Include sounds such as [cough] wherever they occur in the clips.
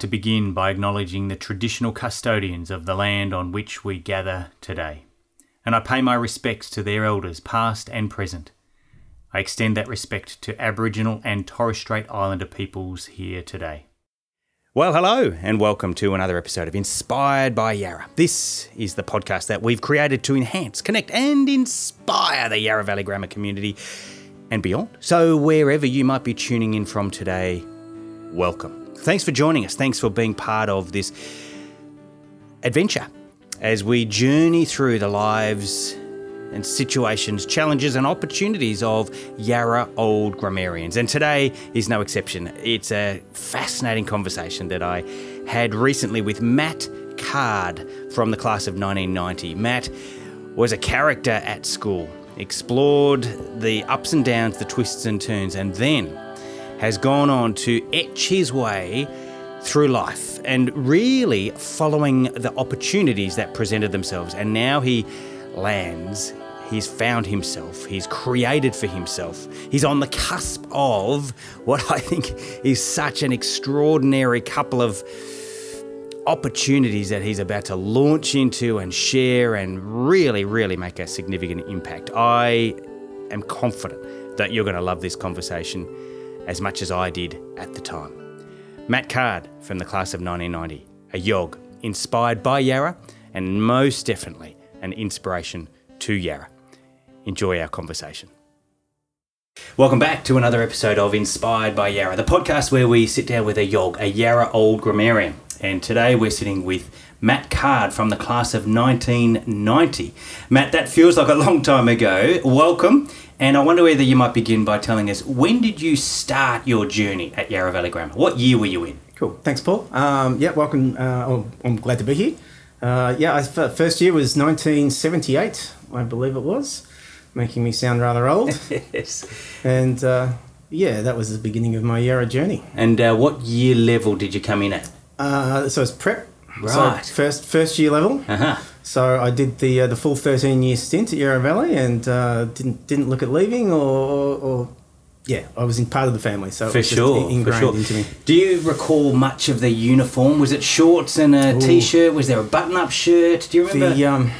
like to begin by acknowledging the traditional custodians of the land on which we gather today, and I pay my respects to their elders, past and present. I extend that respect to Aboriginal and Torres Strait Islander peoples here today. Well, hello, and welcome to another episode of Inspired by Yarra. This is the podcast that we've created to enhance, connect, and inspire the Yarra Valley Grammar community and beyond. So, wherever you might be tuning in from today, welcome. Thanks for joining us. Thanks for being part of this adventure as we journey through the lives and situations, challenges, and opportunities of Yarra Old Grammarians. And today is no exception. It's a fascinating conversation that I had recently with Matt Card from the class of 1990. Matt was a character at school, explored the ups and downs, the twists and turns, and then has gone on to etch his way through life and really following the opportunities that presented themselves. And now he lands, he's found himself, he's created for himself, he's on the cusp of what I think is such an extraordinary couple of opportunities that he's about to launch into and share and really, really make a significant impact. I am confident that you're going to love this conversation as much as I did at the time. Matt Card from the class of 1990, a Yog inspired by Yarra and most definitely an inspiration to Yarra. Enjoy our conversation. Welcome back to another episode of Inspired by Yarra, the podcast where we sit down with a Yog, a Yarra Old Grammarian. And today we're sitting with Matt Card from the class of 1990. Matt, that feels like a long time ago. Welcome. And I wonder whether you might begin by telling us when did you start your journey at Yarra Valley Grammar? What year were you in? Cool. Thanks, Paul. Um, yeah, welcome. Uh, I'm glad to be here. Uh, yeah, I, first year was 1978, I believe it was, making me sound rather old. [laughs] yes. And uh, yeah, that was the beginning of my Yarra journey. And uh, what year level did you come in at? Uh, so it's prep. Right. So first first year level. Uh-huh. So I did the uh, the full thirteen year stint at Yarra Valley and uh, didn't didn't look at leaving or, or, yeah I was in part of the family so it For was just sure, ingrained for sure. into me. Do you recall much of the uniform? Was it shorts and a Ooh. shirt Was there a button-up shirt? Do you remember? The um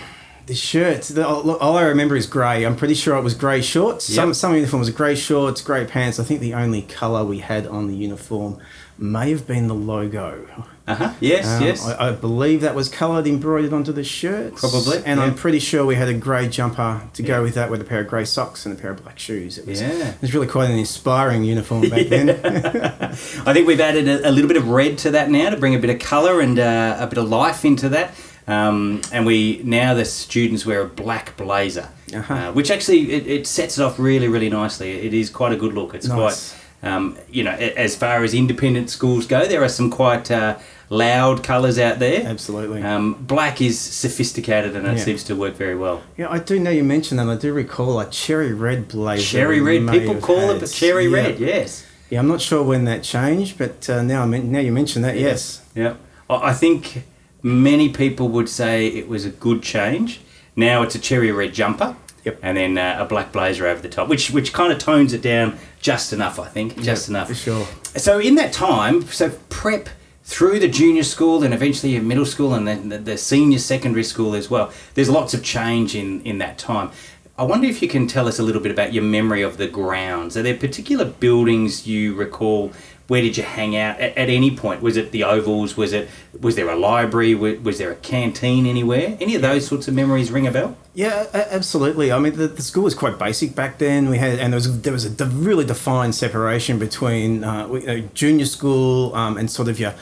the shirts. The, all all I remember is grey. I'm pretty sure it was grey shorts. Some Yep. some uniforms were grey shorts, grey pants. I think the only colour we had on the uniform may have been the logo. Uh-huh. Yes, Um, yes. I, I believe that was coloured embroidered onto the shirt. Probably, And yeah. I'm pretty sure we had a grey jumper to Yeah. go with that with a pair of grey socks and a pair of black shoes. It was, Yeah. it was really quite an inspiring uniform back then. [laughs] [laughs] I think we've added a, a little bit of red to that now to bring a bit of colour and uh, a bit of life into that. Um, and we now the students wear a black blazer, Uh-huh. uh, which actually it, it sets it off really, really nicely. It is quite a good look. It's Nice. quite, um, you know, as far as independent schools go, there are some quite uh, loud colours out there. Absolutely. Um, black is sophisticated and it Yeah. seems to work very well. yeah, I do know you mentioned that. I do recall a cherry red blazer. Cherry red, people call had. it but cherry Yeah. red. Yes. Yeah, I'm not sure when that changed, but uh, now I men- now you mention that, yes. Yeah. I I think many people would say it was a good change. Now it's a cherry red jumper. Yep. And then uh, a black blazer over the top, which which kind of tones it down just enough, I think, just Yep, enough. For sure. So in that time, so prep through the junior school, and eventually your middle school, and then the, the senior secondary school as well. There's lots of change in in that time. I wonder if you can tell us a little bit about your memory of the grounds. Are there particular buildings you recall? Where did you hang out at, at any point? Was it the ovals? Was it was there a library? Was, was there a canteen anywhere? Any of those sorts of memories ring a bell? Yeah, absolutely. I mean, the, the school was quite basic back then. We had, and there was there was a really defined separation between uh, uh, junior school um, and sort of your.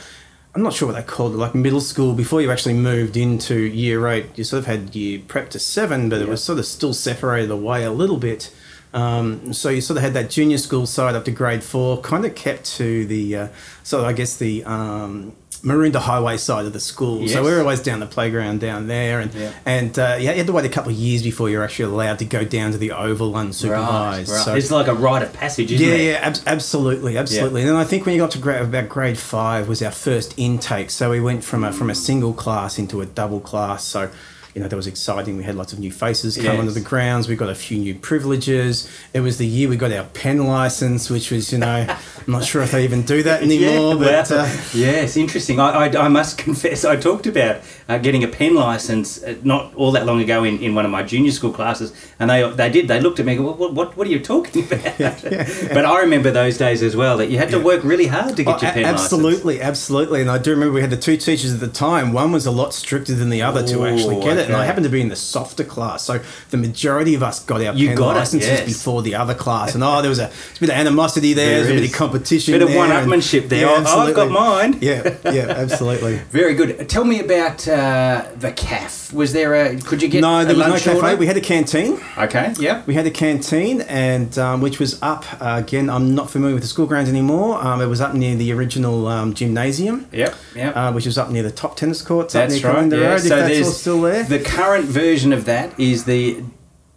I'm not sure what they called it, like middle school. Before you actually moved into year eight, you sort of had year prep to seven, but it was sort of still separated away a little bit. Um, so you sort of had that junior school side up to grade four, kind of kept to the, uh, so I guess the um, Maroondah Highway side of the school. Yes. So we were always down the playground down there, and Yeah. and uh, yeah, you had to wait a couple of years before you're actually allowed to go down to the oval unsupervised. So It's like a rite of passage, isn't yeah, it? yeah, ab- absolutely, absolutely. And then I think when you got to grade, about grade five was our first intake. So we went from a from a single class into a double class. So you know that was exciting. We had lots of new faces come Yes. onto the grounds. We got a few new privileges. It was the year we got our pen license, which was you know [laughs] I'm not sure if they even do that anymore. but well, uh, yes, interesting. I, I, I must confess, I talked about uh, getting a pen license uh, not all that long ago in, in one of my junior school classes, and they they did. They looked at me and go, what, what, what are you talking about? [laughs] But I remember those days as well that you had to work really hard to get Oh, your pen license. absolutely, absolutely. And I do remember we had the two teachers at the time. One was a lot stricter than the other to actually get it, and I happened to be in the softer class. So the majority of us got our You pen got it, licenses yes. before the other class. And oh, there was a, a bit of animosity there. There There's a bit of competition. Bit of one-upmanship there. Yeah, Oh, I've got mine. Yeah, yeah, [laughs] absolutely. Very good. Tell me about uh, the CAF. Was there a? Could you get No, a there was no lunch cafe. order? We had a canteen. Okay. Yeah. We had a canteen, and um, which was up uh, again. I'm not familiar with the school grounds anymore. Um, it was up near the original um, gymnasium. Yep. Yep. Uh, which was up near the top tennis courts up That's near right. Yeah. So that's there's all still there. The current version of that is the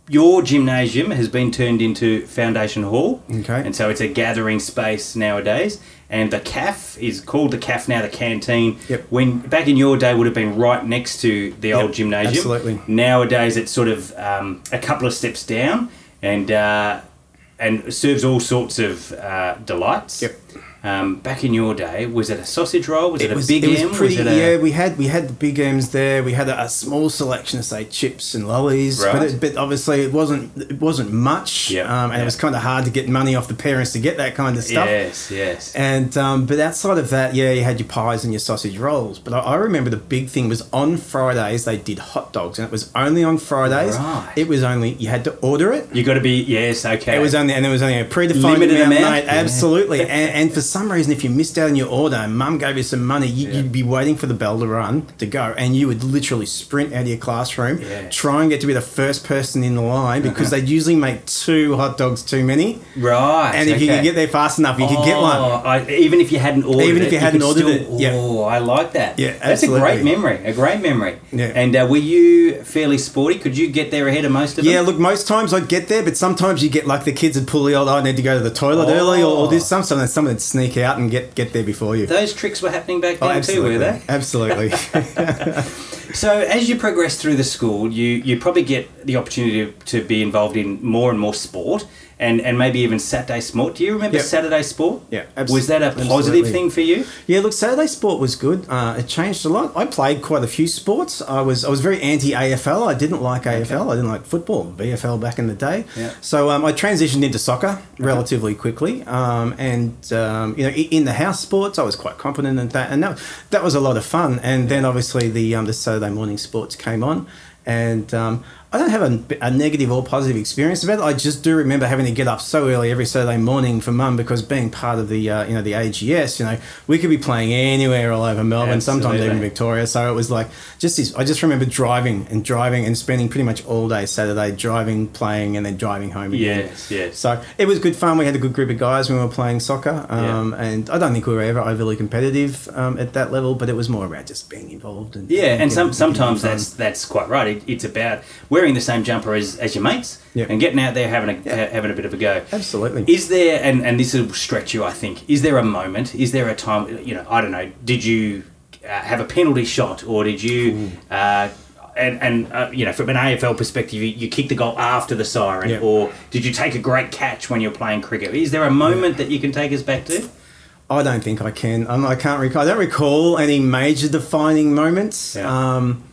your gymnasium has been turned into Foundation Hall. Okay. And so it's a gathering space nowadays. And the CAF is called the CAF now, the canteen. Yep. When back in your day would have been right next to the old gymnasium. absolutely. Nowadays it's sort of um, a couple of steps down and uh, and serves all sorts of uh, delights. Yep. Um, back in your day, was it a sausage roll? Was it, it was, a big it was M? pretty. was it a, yeah, we had we had the big M's there. We had a, a small selection of say chips and lollies, but, it, but obviously it wasn't it wasn't much. Um, and it was kind of hard to get money off the parents to get that kind of stuff. Yes, yes. And um, but outside of that, yeah, you had your pies and your sausage rolls. But I, I remember the big thing was on Fridays they did hot dogs, and it was only on Fridays. Right. It was only you had to order it. You got to be yes, okay. It was only and there was only a predefined Limited amount, amount? mate. Yeah. Absolutely. [laughs] and, and for some reason, if you missed out on your order and mum gave you some money, you, Yeah. you'd be waiting for the bell to run to go, and you would literally sprint out of your classroom, Yeah. try and get to be the first person in the line because they'd usually make two hot dogs too many. right. And if you could get there fast enough, you could get one. I, even if you hadn't ordered Even if it, you hadn't could ordered still- it, yeah. Oh, I like that. Yeah, That's a great memory. A great memory. Yeah. And uh, were you fairly sporty? Could you get there ahead of most of them? Yeah, look, most times I'd get there, but sometimes you get like the kids would pull the old, "Oh, I need to go to the toilet Oh. early or, or this. Some, some, someone would sneak out and get, get there before you. Those tricks were happening back Oh, then too, were they? Absolutely. [laughs] [laughs] So as you progress through the school, you you probably get the opportunity to be involved in more and more sport, and, and maybe even Saturday sport. Do you remember Yep. Saturday sport? Yeah, abs- Was that a positive absolutely. thing for you? Yeah, look, Saturday sport was good. Uh, it changed a lot. I played quite a few sports. I was I was very anti AFL. I didn't like AFL. I didn't like football, VFL back in the day. Yeah. So um, I transitioned into soccer relatively quickly. Um, and um, you know, in the house sports, I was quite competent at that, and that that was a lot of fun. And then obviously the um, the Saturday morning sports came on, and um, I don't have a, a negative or positive experience about it. I just do remember having to get up so early every Saturday morning for mum because being part of the uh, you know the AGS, you know, we could be playing anywhere all over Melbourne, sometimes even Victoria. So it was like just this. I just remember driving and driving and spending pretty much all day Saturday driving, playing, and then driving home again. Yes, yes. So it was good fun. We had a good group of guys when we were playing soccer, um, and I don't think we were ever overly competitive um, at that level, but it was more about just being involved. And Yeah, and getting- some sometimes that's that's quite right. It, it's about wearing the same jumper as, as your mates Yeah. and getting out there having a Yeah. ha- having a bit of a go. absolutely. Is there and and this will stretch you? I think. Is there a moment? Is there a time? You know, I don't know. Did you uh, have a penalty shot or did you? Uh, and, and uh, you know, from an AFL perspective, you, you kick the goal after the siren, Yeah. or did you take a great catch when you're playing cricket? Is there a moment that you can take us back to? I don't think I can. Um, I can't recall. I don't recall any major defining moments. Yeah. Um,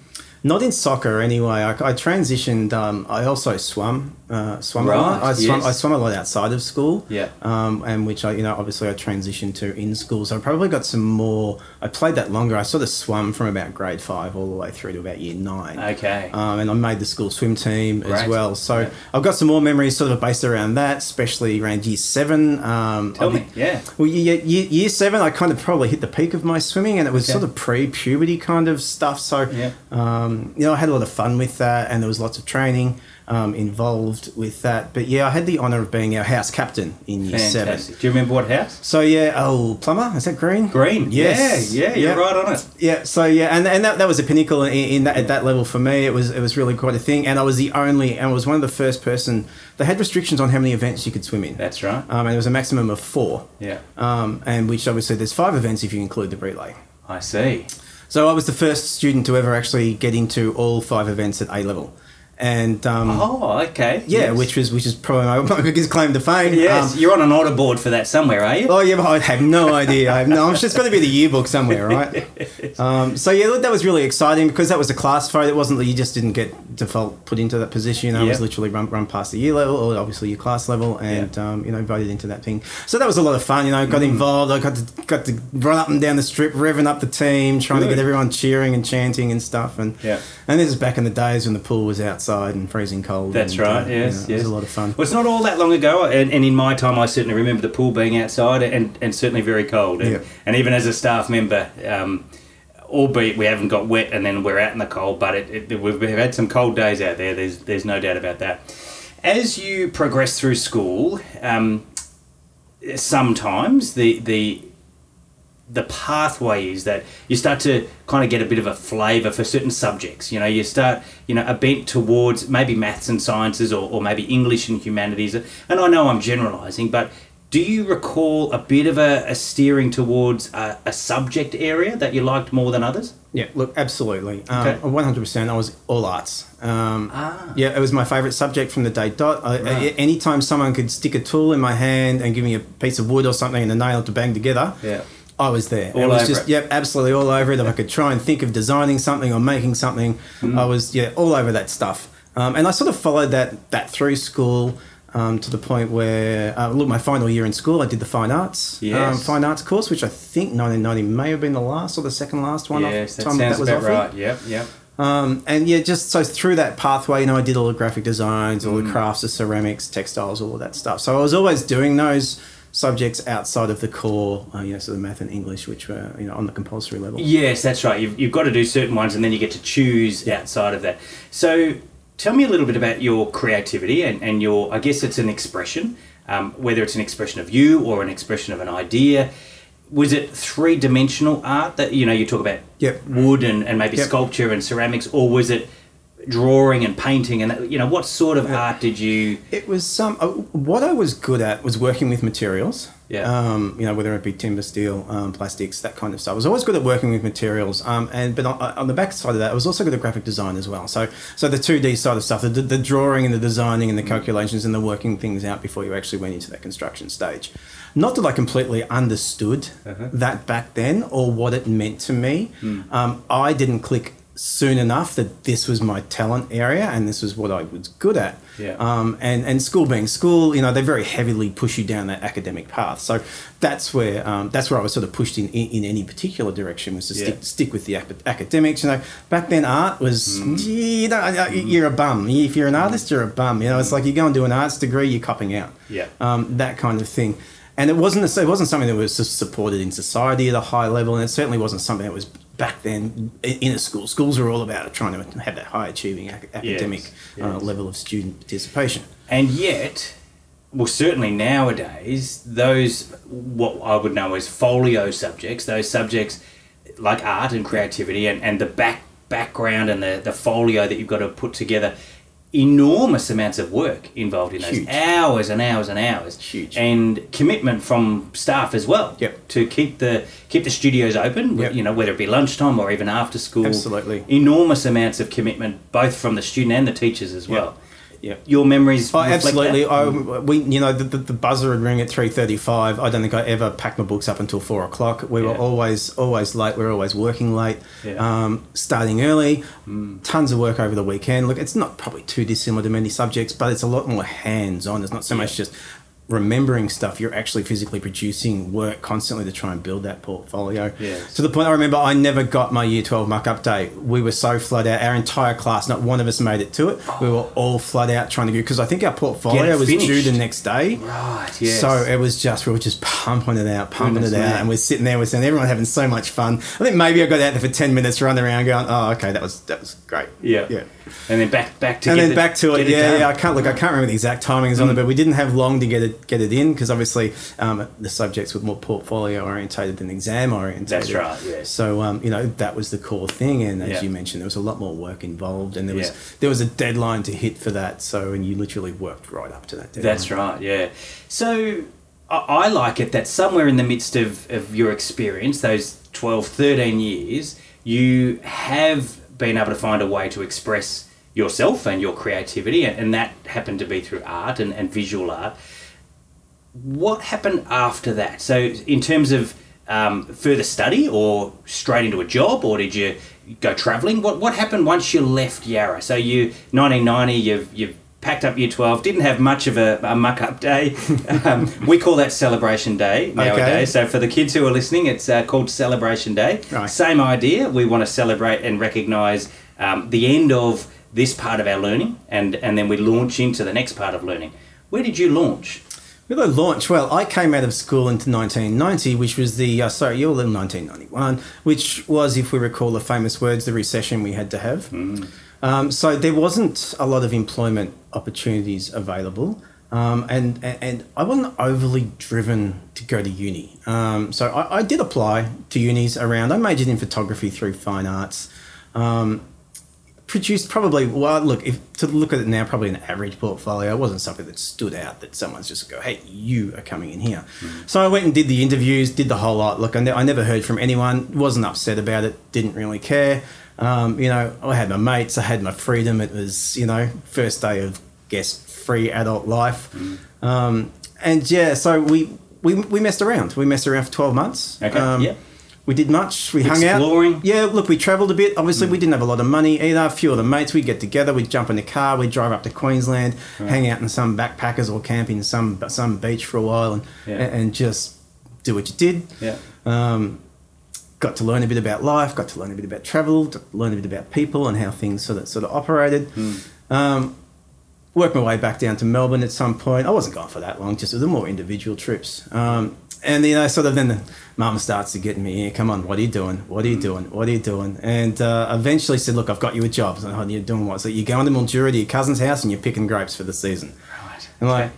not in soccer, anyway. I, I transitioned. Um, I also swam. Uh, swam a lot. I swam. yes. I swam a lot outside of school. Yeah. Um, and which I, you know, obviously I transitioned to in school. So I probably got some more. I played that longer. I sort of swam from about grade five all the way through to about year nine. Okay. Um, and I made the school swim team as well. So Yeah. I've got some more memories sort of based around that, especially around year seven. Um, Tell me. Yeah. well, year, year, year seven, I kind of probably hit the peak of my swimming, and it was Okay. sort of pre-puberty kind of stuff. So, Yeah. um, you know, I had a lot of fun with that, and there was lots of training um, involved with that. But yeah, I had the honour of being our house captain in year seven. Do you remember what house? So yeah, oh, plumber, is that green? Green. Yes. Yeah. Yeah. You're Yeah. right on it. Yeah, so yeah, and, and that, that was a pinnacle in, in that at that level for me. It was it was really quite a thing, and I was the only, and I was one of the first person. They had restrictions on how many events you could swim in, That's right. um, and there was a maximum of four, Yeah. um, and which obviously there's five events if you include the relay. I see. So I was the first student to ever actually get into all five events at A level. And um, Oh, okay. yeah, Yes. which was which is probably my, [laughs] my biggest claim to fame. Yes, Um, you're on an order board for that somewhere, are you? Oh yeah, but I have no idea. I have no. It's just got to be the yearbook somewhere, [laughs] right? Um, so yeah, look, that was really exciting because that was a class vote. It wasn't that you just didn't get default put into that position. I was literally run, run past the year level or obviously your class level, and Yeah. um, you know voted into that thing. So that was a lot of fun. You know, got Mm. involved. I got to got to run up and down the strip, revving up the team, trying to get everyone cheering and chanting and stuff. And Yeah. And this is back in the days when the pool was outside and freezing cold. That's and, right. uh, Yes, you know, yes. It was a lot of fun. Well, it's not all that long ago, and, and in my time, I certainly remember the pool being outside and, and certainly very cold. And, Yeah. and even as a staff member, um, albeit we haven't got wet and then we're out in the cold, but it, it, we've had some cold days out there. There's there's no doubt about that. As you progress through school, um, sometimes the the the pathway is that you start to kind of get a bit of a flavour for certain subjects. You know, you start, you know, a bent towards maybe maths and sciences or, or maybe English and humanities. And I know I'm generalising, but do you recall a bit of a, a steering towards a, a subject area that you liked more than others? Yeah, look, absolutely. Okay. Um, 100%. I was all arts. Um, Ah. Yeah, it was my favourite subject from the day dot. I, Right. I- anytime someone could stick a tool in my hand and give me a piece of wood or something and a nail to bang together, Yeah. I was there. All it was just, it. yep, absolutely all over it. If I could try and think of designing something or making something, Mm. I was, yeah, all over that stuff. Um, and I sort of followed that, that through school. Um, to the point where, uh, look, my final year in school, I did the fine arts, um, fine arts course, which I think 1990 may have been the last or the second last one. off- yes, that sounds was about offered. right. Yep, yep. Um, and yeah, just so through that pathway, you know, I did all the graphic designs, all Mm. the crafts, the ceramics, textiles, all of that stuff. So I was always doing those subjects outside of the core, uh, you know, so the math and English, which were, you know, on the compulsory level. Yes, that's right. You've, you've got to do certain ones and then you get to choose outside of that. So tell me a little bit about your creativity and, and your, I guess it's an expression, um, whether it's an expression of you or an expression of an idea. Was it three dimensional art that, you know, you talk about Yep. wood and, and maybe Yep. sculpture and ceramics, or was it drawing and painting? And, you know, what sort of art did you. It was some. Uh, what I was good at was working with materials. Yeah. Um, you know, whether it be timber, steel, um, plastics, that kind of stuff. I was always good at working with materials. Um, and but on, on the back side of that, I was also good at graphic design as well. So, so the two D side of stuff, the, the drawing and the designing and the calculations and the working things out before you actually went into that construction stage. Not that I completely understood that back then or what it meant to me. Um, I didn't click soon enough that this was my talent area and this was what I was good at. Yeah. Um, and, and school being school, you know, they very heavily push you down that academic path. So that's where um, that's where I was sort of pushed in, in, in any particular direction was to Yeah. stick stick with the ac- academics. You know, back then art was Mm. you know, uh, you're a bum. If you're an artist, you're a bum. You know, it's like you go and do an arts degree, you're copping out. Yeah. Um, that kind of thing. And it wasn't a, it wasn't something that was supported in society at a high level, and it certainly wasn't something that was back then in a school. Schools were all about trying to have that high achieving academic Uh, yes. level of student participation. And yet, well, certainly nowadays, those what I would know as folio subjects, those subjects like art and creativity and, and the back background and the, the folio that you've got to put together, enormous amounts of work involved in those. Huge. Hours and hours and hours. Huge. And commitment from staff as well. Yep. To keep the keep the studios open, Yep. you know, whether it be lunchtime or even after school. Absolutely. Enormous amounts of commitment, both from the student and the teachers as well. Yeah. Your memories Oh, absolutely. that? I, we, you know, the, the, the buzzer would ring at three thirty-five. I don't think I ever packed my books up until four o'clock. We were always, always late. We were always working late. Yeah. Um, starting early. Tons of work over the weekend. Look, it's not probably too dissimilar to many subjects, but it's a lot more hands-on. It's not so much just remembering stuff. You're actually physically producing work constantly to try and build that portfolio. Yes. To the point I remember I never got my year 12 muck up day. We were so flat out. Our entire class, not one of us made it to it. We were all flat out trying to do, because I think our portfolio it was due the next day. Right, yes. So it was just we were just pumping it out, pumping Goodness it out, me. and we're sitting there, we're saying everyone having so much fun. I think maybe I got out there for ten minutes, running around, going, "Oh, okay, that was that was great." yeah. yeah. And then back back to And then the- back to it, get yeah, yeah. I can't look. I can't remember the exact timings Mm. on it, but we didn't have long to get it get it in because obviously um, the subjects were more portfolio orientated than exam orientated. That's right, yes. So um, you know that was the core thing, and as Yeah. you mentioned, there was a lot more work involved, and there was Yeah. there was a deadline to hit for that. So and you literally worked right up to that deadline. That's right, yeah. So I, I like it that somewhere in the midst of, of your experience, those 12, 13 years, you have been able to find a way to express yourself and your creativity, and, and that happened to be through art and, and visual art. What happened after that? So, in terms of um, further study or straight into a job, or did you go travelling? What what happened once you left Yarra? So you 1990, you've you've packed up year 12 didn't have much of a, a muck up day [laughs] um, we call that celebration day nowadays okay. so for the kids who are listening it's uh, called celebration day right. same idea we want to celebrate and recognize um, the end of this part of our learning and and then we launch into the next part of learning where did you launch with a launch, well, I came out of school into 1990, which was the, uh, sorry, you're in 1991, which was, if we recall the famous words, the recession we had to have. Mm. Um, so there wasn't a lot of employment opportunities available. Um, and, and I wasn't overly driven to go to uni. Um, so I, I, did apply to unis around. I majored in photography through fine arts. Produced probably well look if to look at it now probably an average portfolio. It wasn't something that stood out that someone's just go hey you are coming in here. Mm-hmm. so i went and did the interviews did the whole lot. Look I, ne- I never heard from anyone wasn't upset about it didn't really care. Um, you know i had my mates i had my freedom. It was you know first day of guest free adult life. Mm-hmm. um, and yeah so we, we we messed around. We messed around for 12 months. Okay um, yeah we did much. We hung out. Yeah, look, we travelled a bit. Obviously, mm. we didn't have a lot of money either. A few of the mates, we'd get together, we'd jump in the car, we'd drive up to Queensland, right. hang out in some backpackers or camping some some beach for a while, and yeah. and just do what you did. Yeah. Um, got to learn a bit about life, got to learn a bit about travel, to learn a bit about people and how things sort of sort of operated. Mm. Um, worked my way back down to Melbourne at some point. I wasn't gone for that long, just was more individual trips. Um, and you know, sort of then the mum starts to get me, come on, what are you doing? What are you doing? What are you doing? And uh, eventually said, look, I've got you a job. So, oh, you're doing what? So you're going to Mildura to your cousin's house and you're picking grapes for the season. Right. And like,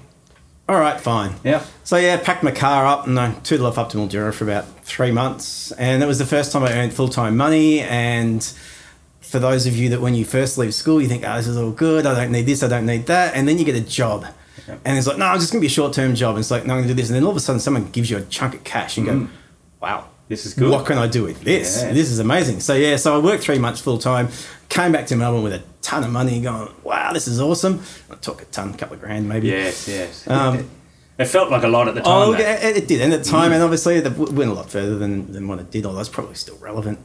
all right, fine. Yeah. So yeah, packed my car up and I tooted off up to Mildura for about three months. And that was the first time I earned full-time money. And for those of you that when you first leave school, you think, oh, this is all good. I don't need this. I don't need that. And then you get a job and it's like, no, it's just going to be a short term job. And it's like, no, I'm going to do this. And then all of a sudden, someone gives you a chunk of cash and mm. go, wow, this is good. What can I do with this? Yeah. This is amazing. So, yeah, so I worked three months full time, came back to Melbourne with a ton of money going, wow, this is awesome. I took a ton, a couple of grand maybe. Yes, yes. Um, it felt like a lot at the time. Oh, yeah, it did. And at the time, mm. and obviously, it went a lot further than, than what it did, although it's probably still relevant.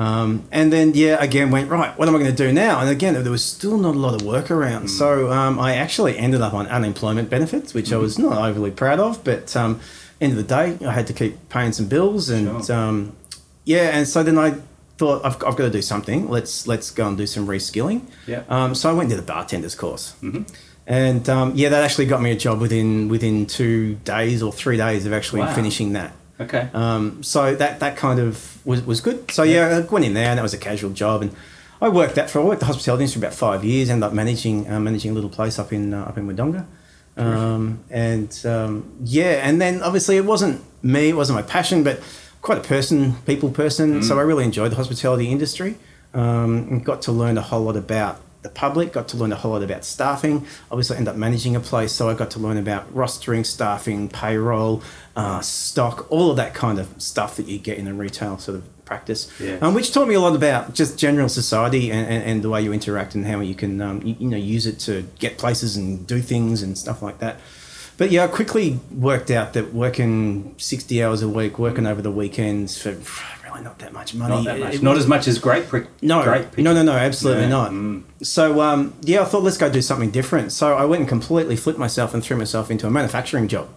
Um, and then, yeah, again, went, right, what am I going to do now? And again, there was still not a lot of work around. Mm. So um, I actually ended up on unemployment benefits, which mm-hmm. I was not overly proud of. But um, end of the day, I had to keep paying some bills. And sure. Um, yeah, and so then I thought, I've, I've got to do something. Let's let's go and do some reskilling. Yeah. Um, so I went to the bartender's course. Mm-hmm. And um, yeah, that actually got me a job within within two days or three days of actually wow. finishing that. Okay. Um, so that that kind of was, was good. So yeah, I went in there and that was a casual job and I worked that for I worked the hospitality industry for about five years. Ended up managing uh, managing a little place up in uh, up in Wodonga. Um, and um, yeah, and then obviously it wasn't me, it wasn't my passion, but quite a person, people person. Mm. So I really enjoyed the hospitality industry. Um, and got to learn a whole lot about the public, got to learn a whole lot about staffing. Obviously, I ended up managing a place, so I got to learn about rostering, staffing, payroll, uh, stock, all of that kind of stuff that you get in a retail sort of practice. Yeah. Um, which taught me a lot about just general society and, and, and the way you interact and how you can um, you, you, know use it to get places and do things and stuff like that. But yeah, I quickly worked out that working sixty hours a week, working over the weekends for really not that much money. Not that much. It, not as much as great. Pri- no, great no, no, no, absolutely yeah. not. Mm. So um, yeah, I thought let's go do something different. So I went and completely flipped myself and threw myself into a manufacturing job.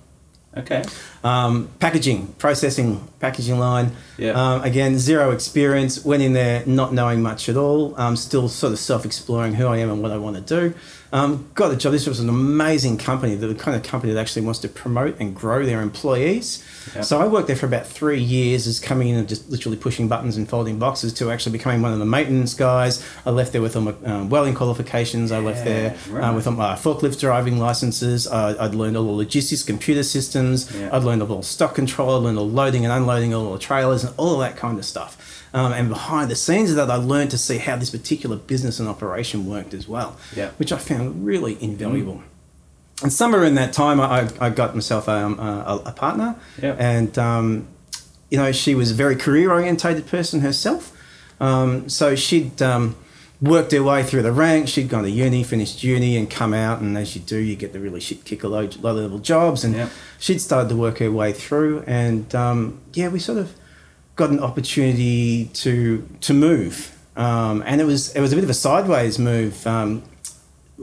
Okay. Um, packaging, processing, packaging line. Yeah. Um, again, zero experience. Went in there not knowing much at all. Um, still sort of self exploring who I am and what I want to do. Um, got the job. This was an amazing company, the kind of company that actually wants to promote and grow their employees. Yep. So I worked there for about three years, as coming in and just literally pushing buttons and folding boxes to actually becoming one of the maintenance guys. I left there with all my um, welding qualifications. I left there uh, right. uh, with all my forklift driving licenses. Uh, I'd learned all the logistics, computer systems. Yep. I'd learned all the stock control. I learned all loading and unloading all the trailers and all of that kind of stuff. Um, and behind the scenes of that, I learned to see how this particular business and operation worked as well, yeah. which I found really invaluable. Mm. And somewhere in that time, I, I got myself um, a, a partner, yeah. and um, you know she was a very career orientated person herself. Um, so she'd um, worked her way through the ranks. She'd gone to uni, finished uni, and come out. And as you do, you get the really shit kicker low, low level jobs. And Yep. she'd started to work her way through. And um, yeah, we sort of got an opportunity to to move. Um, and it was it was a bit of a sideways move. Um,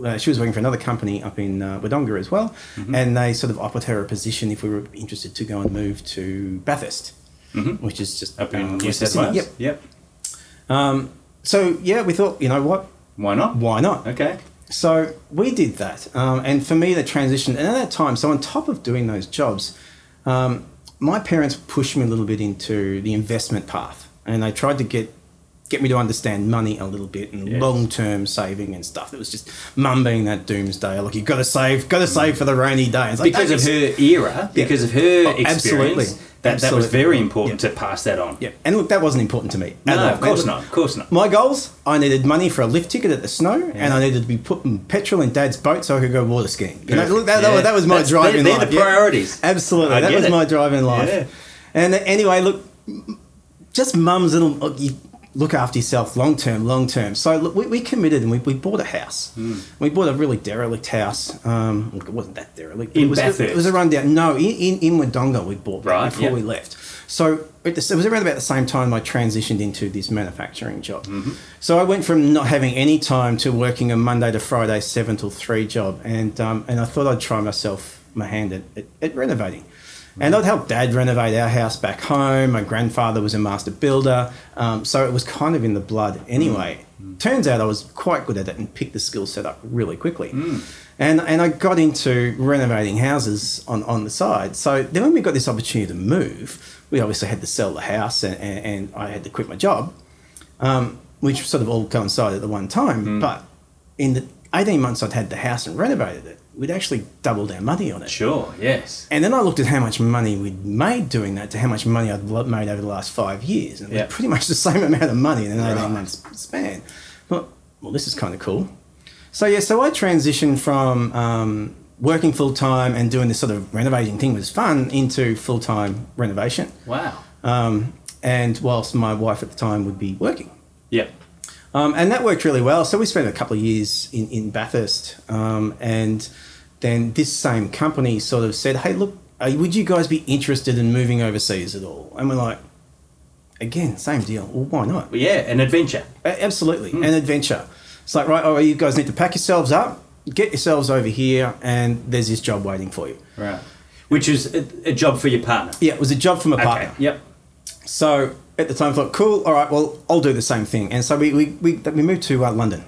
uh, she was working for another company up in uh, Wodonga as well, Mm-hmm. and they sort of offered her a position if we were interested to go and move to Bathurst, which is just Mm-hmm. Up in uh, New South Wales. Yep. Yep. Um, so yeah, we thought, you know what, Why not? why not? Okay. So we did that, um, and for me, the transition, and at that time, so on top of doing those jobs, um, my parents pushed me a little bit into the investment path, and they tried to get get me to understand money a little bit and Yes. long term saving and stuff. It was just mum being that doomsday, like you've got to save, got to save for the rainy day. Like, Because of her era, because of her Oh, experience, absolutely. That, that was very important Yeah. to pass that on. Yeah, and look, that wasn't important to me. No, all. of course And not. Of course not. My goals: I needed money for a lift ticket at the snow, and I needed to be putting petrol in Dad's boat so I could go water skiing. You know, look, that, that, Yeah. was, that was my That's- drive they're- they're life. the yeah. priorities. Absolutely, I that was it. my drive in life. Yeah. And anyway, look, just mum's little. You look after yourself long term, long term. So look, we, we committed and we, we bought a house. Hmm. We bought a really derelict house. Um, it wasn't that derelict. In it was, Bathurst? It was a rundown. No, in in, in Wodonga we bought Right, before yeah. we left. So it it was around about the same time I transitioned into this manufacturing job. Mm-hmm. So I went from not having any time to working a Monday to Friday seven till three job, and um, and I thought I'd try myself my hand at, at, at renovating. And I'd helped Dad renovate our house back home. My grandfather was a master builder, um, so it was kind of in the blood anyway. Turns out I was quite good at it and picked the skill set up really quickly. And, and I got into renovating houses on, on the side. So then when we got this opportunity to move, we obviously had to sell the house and, and, and I had to quit my job, um, which sort of all coincided at the one time. But in the 18 months I'd had the house and renovated it, we'd actually doubled our money on it. Sure, yes. And then I looked at how much money we'd made doing that to how much money I'd made over the last five years. And it Yeah. was pretty much the same amount of money in an 18 Right. months span. But, well, this is kind of cool. So, yeah, so I transitioned from um, working full time and doing this sort of renovating thing was fun into full time renovation. Wow. Um, and whilst my wife at the time would be working. Yep. Um, and that worked really well. So we spent a couple of years in, in Bathurst. Um, and then this same company sort of said, hey, look, uh, would you guys be interested in moving overseas at all? And we're like, again, same deal. Well, why not? Well, yeah, an adventure. A- Absolutely, an adventure. It's like, right, oh, you guys need to pack yourselves up, get yourselves over here, and there's this job waiting for you. Right. Which is a, a job for your partner. Yeah, it was a job from a Okay. partner. Yep. So at the time, thought, cool, all right, well, I'll do the same thing. And so we, we, we, we moved to uh, London.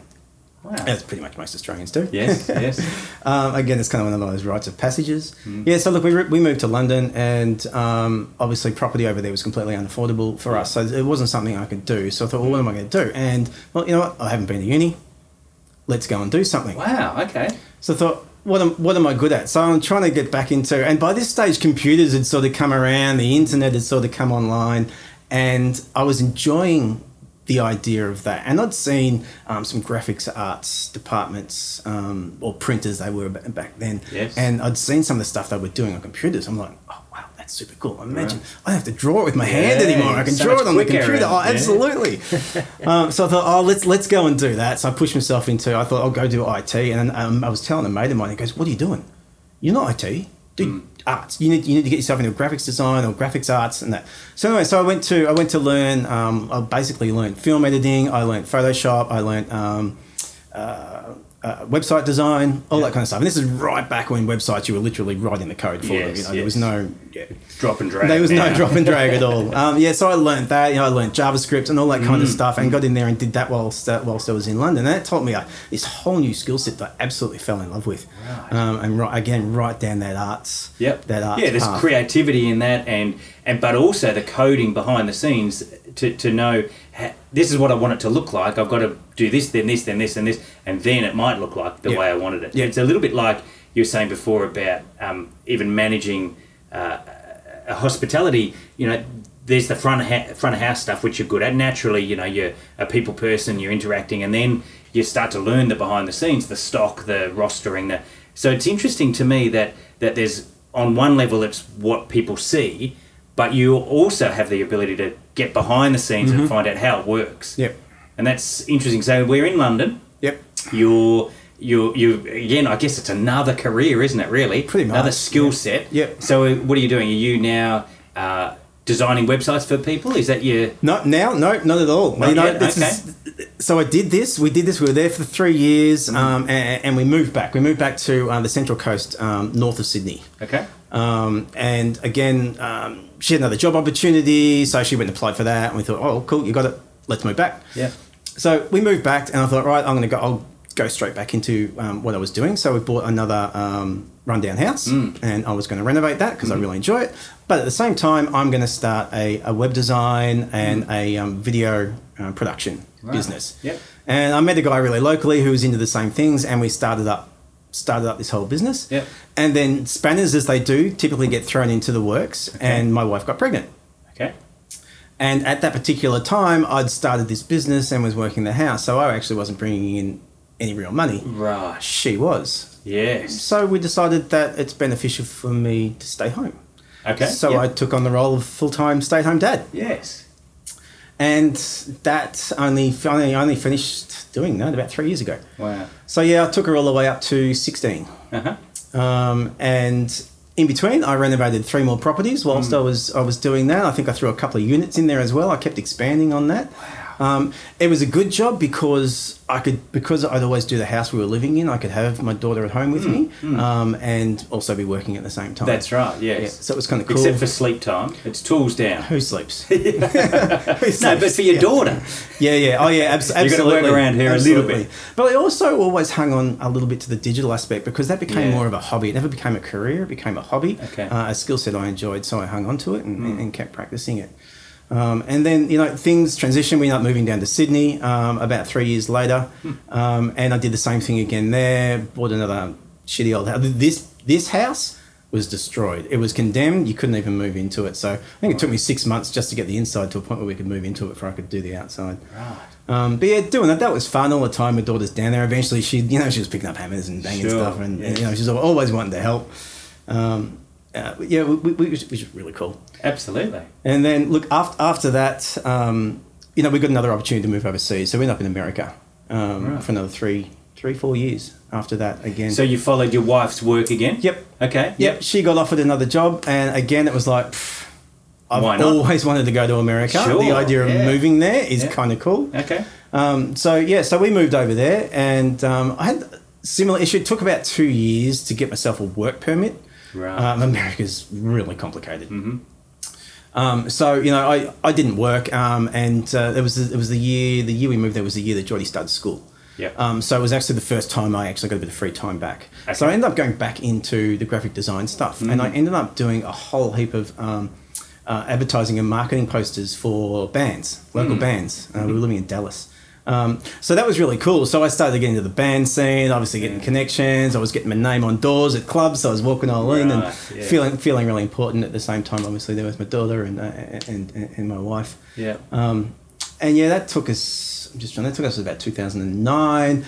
Wow. As pretty much most Australians do. Yes, yes. [laughs] Um, again, it's kind of one of those rites of passages. Yeah, so look, we, re- we moved to London, and um, obviously, property over there was completely unaffordable for us. So it wasn't something I could do. So I thought, well, what am I going to do? And, well, you know what? I haven't been to uni. Let's go and do something. Wow, okay. So I thought, what am, what am I good at? So I'm trying to get back into, and by this stage, computers had sort of come around, the internet had sort of come online, and I was enjoying the idea of that. And I'd seen um, some graphics arts departments um, or printers they were back then, Yes. and I'd seen some of the stuff they were doing on computers. I'm like, oh wow, that's super cool. Imagine I don't have to draw it with my hand anymore. I can so draw it on the computer. Oh, yeah. absolutely. [laughs] um, so I thought, oh, let's let's go and do that. So I pushed myself into. I thought I'll go do IT, and um, I was telling a mate of mine. He goes, "What are you doing? You're not IT, do Hmm. Arts. You need you need to get yourself into graphics design or graphics arts and that." So anyway, so I went to I went to learn. Um, I basically learned film editing. I learned Photoshop. I learned. Um, uh, uh, website design, all that kind of stuff, and this is right back when websites you were literally writing the code for them. Yes, You know, there was no yeah, Drop and drag. there was no drop and drag at [laughs] all. Um, yeah, so I learned that. You know, I learned JavaScript and all that Mm. kind of stuff, and got in there and did that whilst uh, whilst I was in London. And that taught me uh, this whole new skill set that I absolutely fell in love with. Right. Um, and right, again, right down that arts. Yep. That arts yeah, there's path. creativity in that, and and but also the coding behind the scenes to, to know this is what I want it to look like. I've got to do this, then this, then this, and this, and then it might look like the Yeah. way I wanted it. Yeah. It's a little bit like you were saying before about um, even managing uh, a hospitality. You know, there's the front ha- front of house stuff which you're good at. Naturally, you know, you're a people person, you're interacting, and then you start to learn the behind the scenes, the stock, the rostering. The so it's interesting to me that that there's on one level it's what people see, but you also have the ability to get behind the scenes Mm-hmm. and find out how it works. Yep. And that's interesting. So we're in London. Yep. You're you you again. I guess it's another career, isn't it? Really, Pretty much, another skill yeah. set. Yep. So what are you doing? Are you now uh, designing websites for people? Is that your No, now, no, not at all. Not You know, this is- so I did this. We did this. We were there for three years, Mm-hmm. um, and, and we moved back. We moved back to uh, the Central Coast, um, north of Sydney. okay? Um, and again, um, she had another job opportunity, so she went and applied for that. And we thought, oh, cool, you got it. Let's move back. Yeah. So we moved back, and I thought, right, I'm going to go. I'll go straight back into um, what I was doing. So we bought another um, rundown house, and I was going to renovate that because I really enjoy it. But at the same time, I'm going to start a, a web design and a um, video uh, production business. Yep. And I met a guy really locally who was into the same things, and we started up started up this whole business. Yep. And then spanners, as they do, typically get thrown into the works, and my wife got pregnant. Okay. And at that particular time, I'd started this business and was working the house, so I actually wasn't bringing in any real money. Right. She was. Yes. So we decided that it's beneficial for me to stay home. Okay. So Yep. I took on the role of full time stay at home dad. Yes. And that only, only, only finished doing that about three years ago. Wow. So yeah, I took her all the way up to 16. Uh huh. Um, and in between, I renovated three more properties whilst I was I was doing that. I think I threw a couple of units in there as well. I kept expanding on that. Um, it was a good job because I could because I'd always do the house we were living in. I could have my daughter at home with me um, and also be working at the same time. That's right. yeah, Yes. so it was kind of cool. Except for sleep time, it's tools down. who sleeps? [laughs] [laughs] Who No, but for your Yeah. daughter. Yeah, yeah. Oh, yeah. Abs- gotta work around her a little bit. But I also always hung on a little bit to the digital aspect because that became Yeah. more of a hobby. It never became a career. It became a hobby, Okay. Uh, a skill set I enjoyed. So I hung on to it and, and kept practicing it. Um, and then you know things transitioned. We ended up moving down to Sydney um, about three years later, Hmm. um, and I did the same thing again there. Bought another shitty old house. This this house was destroyed. It was condemned. You couldn't even move into it. So I think it took me six months just to get the inside to a point where we could move into it before I could do the outside. Right. Um, but yeah, doing that that was fun all the time. My daughter's down there. Eventually, she you know she was picking up hammers and banging Sure, stuff, and, yeah. and, you know she's always wanting to help. Um, uh, yeah, we, we, which is really cool. Absolutely. And then look after after that, um, you know, we got another opportunity to move overseas. So we ended up in America um, Right. for another three three four years after that again. So you followed your wife's work again? yep, Okay. yep. She got offered another job, and again it was like. pff, I've always wanted to go to America. Sure, the idea of yeah. moving there is Yeah. kind of cool. Okay. Um, so yeah, so we moved over there, and um, I had a similar issue. It took about two years to get myself a work permit. Right. Um, America's really complicated. Um, so you know, I, I didn't work, um, and uh, it was the, it was the year the year we moved there was the year that Geordie started school. Yep. Um, so it was actually the first time I actually got a bit of free time back. So I ended up going back into the graphic design stuff, and I ended up doing a whole heap of um, uh, advertising and marketing posters for bands, local bands. Uh, we were living in Dallas. Um, so that was really cool. So I started getting into the band scene, obviously getting connections. I was getting my name on doors at clubs. So I was walking all in and yeah. feeling feeling really important at the same time. Obviously, there was my daughter and uh, and, and my wife. Yeah. Um, and yeah, that took us. I'm just trying. That took us about 2009.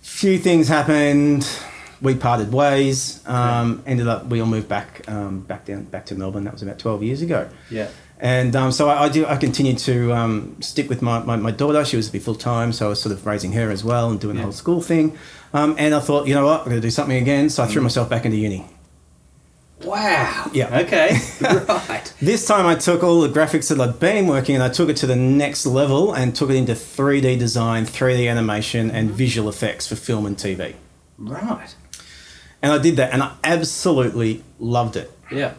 Few things happened. We parted ways. Um, ended up. We all moved back um, back down back to Melbourne. That was about 12 years ago. Yeah. And um, so I, I do. I continued to um, stick with my, my, my daughter. She was to be full time, so I was sort of raising her as well and doing the whole school thing. Um, and I thought, you know what, I'm going to do something again. So I Mm. threw myself back into uni. Wow. Yeah. [laughs] Okay. [laughs] right. This time I took all the graphics that I'd been working and I took it to the next level and took it into 3D design, 3D animation, and visual effects for film and TV. Right. And I did that and I absolutely loved it. Yeah.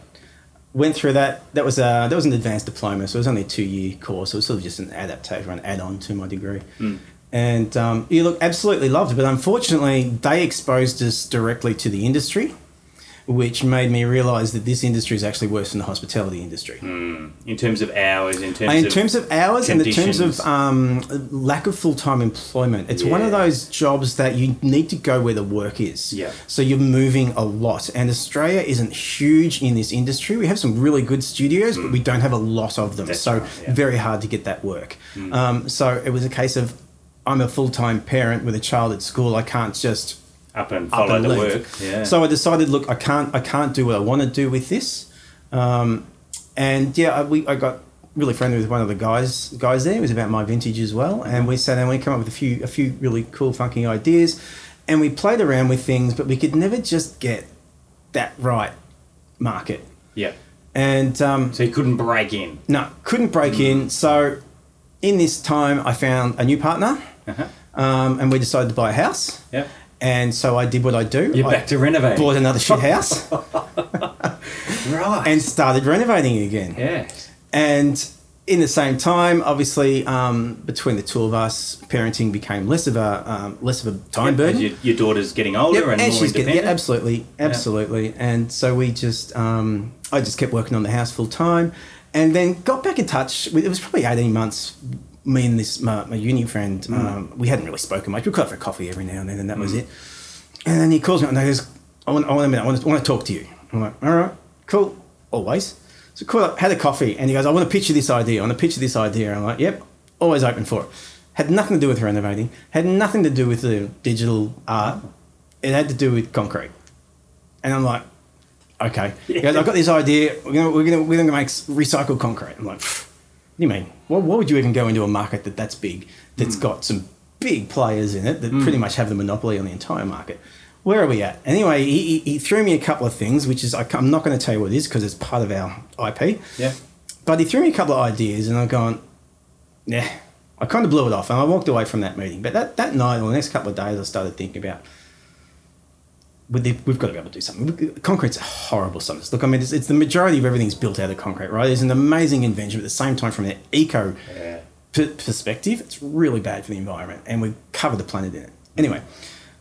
Went through that. That was a, that was an advanced diploma, so it was only a two year course. It was sort of just an adaptation, an add on to my degree. And um, you look absolutely loved it, but unfortunately, they exposed us directly to the industry, which made me realise that this industry is actually worse than the hospitality industry. In terms of hours, in terms in of terms of hours and in terms of um, lack of full time employment, it's one of those jobs that you need to go where the work is. Yeah. So you're moving a lot, and Australia isn't huge in this industry. We have some really good studios, but we don't have a lot of them. Mm. That's so right, yeah. Mm. very hard to get that work. Um, so it was a case of I'm a full time parent with a child at school. I can't just up and up follow and the leave. work. Yeah. So I decided, look, I can't, I can't do what I want to do with this. Um, and yeah, I, we I got really friendly with one of the guys guys there. It was about my vintage as well, and we sat down. We came up with a few a few really cool, funky ideas, and we played around with things, but we could never just get that right market. Yeah. And um, So you couldn't break in. no, couldn't break in. So in this time, I found a new partner, Uh-huh. um, and we decided to buy a house. Yep. And so I did what I do. You're I back to renovating. bought another shit house [laughs] [laughs] right. and started renovating again. yes. And in the same time, obviously, um, between the two of us, parenting became less of a um, less of a time burden. Your, your daughter's getting older Yep, and, and more she's getting yeah, absolutely, absolutely. And so we just, um, I just kept working on the house full time, and then got back in touch. With, it was probably eighteen months. Me and this my, my uni friend, Mm. um, we hadn't really spoken much. We could have a coffee every now and then, and that was it. And then he calls me and he goes, "I want, I want a minute. I want, to, I want to talk to you." I'm like, "All right, cool, always." So called up, had a coffee, and he goes, "I want to pitch you this idea. I want to pitch you this idea." I'm like, "Yep, always open for it." Had nothing to do with renovating. Had nothing to do with the digital art. It had to do with concrete. And I'm like, "Okay." He goes, "I've got this idea. We're gonna we're gonna we're gonna make recycled concrete." I'm like, do you mean? Why, why would you even go into a market that that's big? That's hmm. got some big players in it that hmm. pretty much have the monopoly on the entire market." Where are we at? Anyway, he, he, threw me a couple of things, which is I, am not going to tell you what it is because it's part of our IP. Yeah. But he threw me a couple of ideas, and I've gone, yeah. I kind of blew it off, and I walked away from that meeting. But that, that night, or the next couple of days, I started thinking about, we've got to be able to do something. Concrete's a horrible substance. Look, I mean, it's, it's the majority of everything's built out of concrete, right? It's an amazing invention, but at the same time, from an eco Yeah. p- perspective, it's really bad for the environment, and we cover the planet in it. Anyway,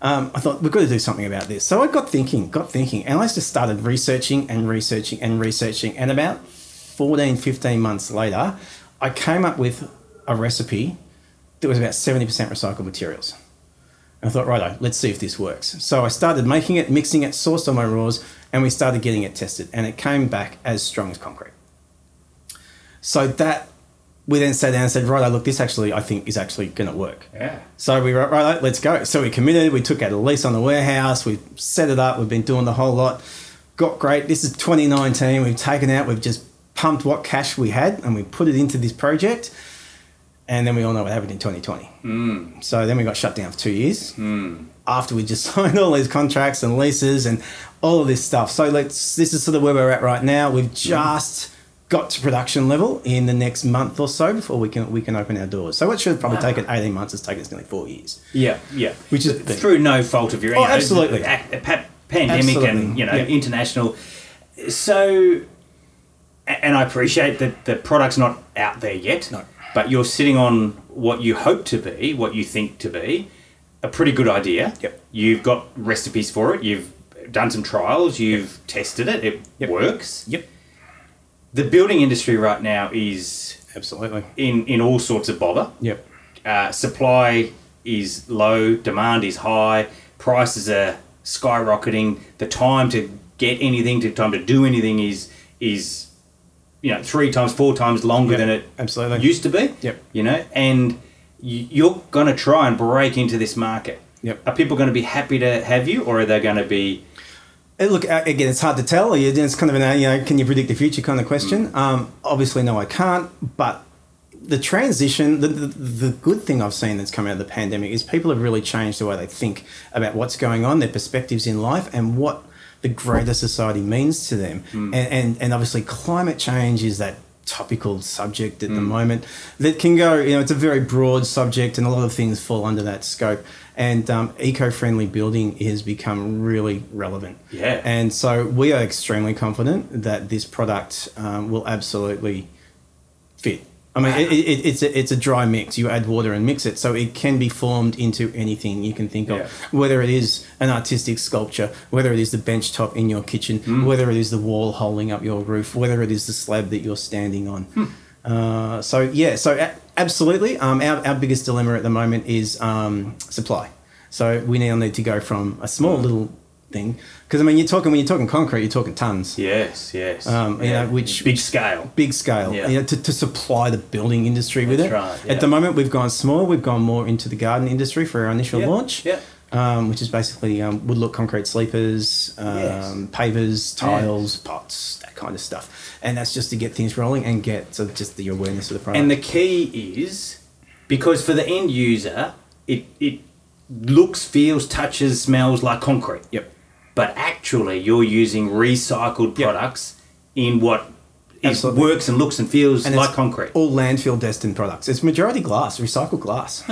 um, I thought we've got to do something about this. So I got thinking, got thinking, and I just started researching and researching and researching. And about 14, 15 months later, I came up with a recipe that was about 70% recycled materials. I thought, righto, let's see if this works. So I started making it, mixing it, sourced all my raws, and we started getting it tested. And it came back as strong as concrete. So that we then sat down and said, righto, look, this actually I think is actually going to work. Yeah. So we were right, let's go. So we committed. We took out a lease on the warehouse. We set it up. We've been doing the whole lot. Got great. This is 2019. We've taken out. We've just pumped what cash we had and we put it into this project. And then we all know what happened in 2020. Mm. So then we got shut down for two years. Mm. After we just [laughs] signed all these contracts and leases and all of this stuff. So let's. This is sort of where we're at right now. We've mm. just got to production level in the next month or so before we can we can open our doors. So what should have probably Wow. taken 18 months has taken us nearly four years. Yeah, yeah. Which is- through no fault of your oh, own. Oh, absolutely. A, a pa- pandemic Absolutely. and you know Yeah. international. So, and I appreciate that the product's not out there yet. No. But you're sitting on what you hope to be, what you think to be, a pretty good idea. Yep. You've got recipes for it. You've done some trials. You've tested it. It Yep. works. Yep. The building industry right now is Absolutely. in in all sorts of bother Yep. uh, supply is low, demand is high, prices are skyrocketing. The time to get anything, to time to do anything is is you know three times, four times longer Yep, than it absolutely. used to be. Yep. You know, and you're going to try and break into this market. Yep. Are people going to be happy to have you, or are they going to be? Look, uh, again, it's hard to tell. It's kind of an, uh, you know, can you predict the future kind of question. Um, obviously, no, I can't. But the transition, the, the, the good thing I've seen that's come out of the pandemic is people have really changed the way they think about what's going on, their perspectives in life, and what the greater society means to them. And, and, and obviously, climate change is that topical subject at the moment that can go, you know, it's a very broad subject, and a lot of things fall under that scope. And um, eco friendly building has become really relevant. Yeah. And so we are extremely confident that this product um, will absolutely fit. I mean, it, it, it's a, it's a dry mix. You add water and mix it, so it can be formed into anything you can think of. Yeah. Whether it is an artistic sculpture, whether it is the bench top in your kitchen, Hmm. whether it is the wall holding up your roof, whether it is the slab that you're standing on. Hmm. Uh, so yeah, so a- absolutely. Um, our, our biggest dilemma at the moment is um, supply. So we now need to go from a small little thing because I mean you're talking when you're talking concrete, you're talking tons, Yes, yes. Um, you know, which- big scale. big scale. Yeah. You know, to, to supply the building industry with it. right, yeah. At the moment, we've gone small. We've gone more into the garden industry for our initial Yeah, launch. yeah. um, which is basically um, wood look concrete sleepers, um, Yes. pavers, tiles, pots, that kind of stuff. And that's just to get things rolling and get of just the awareness of the product. And the key is because for the end user, it it looks, feels, touches, smells like concrete. yep. But actually, you're using recycled Yep. products in what is, works and looks and feels And like it's concrete. All landfill destined products. It's majority glass, recycled glass.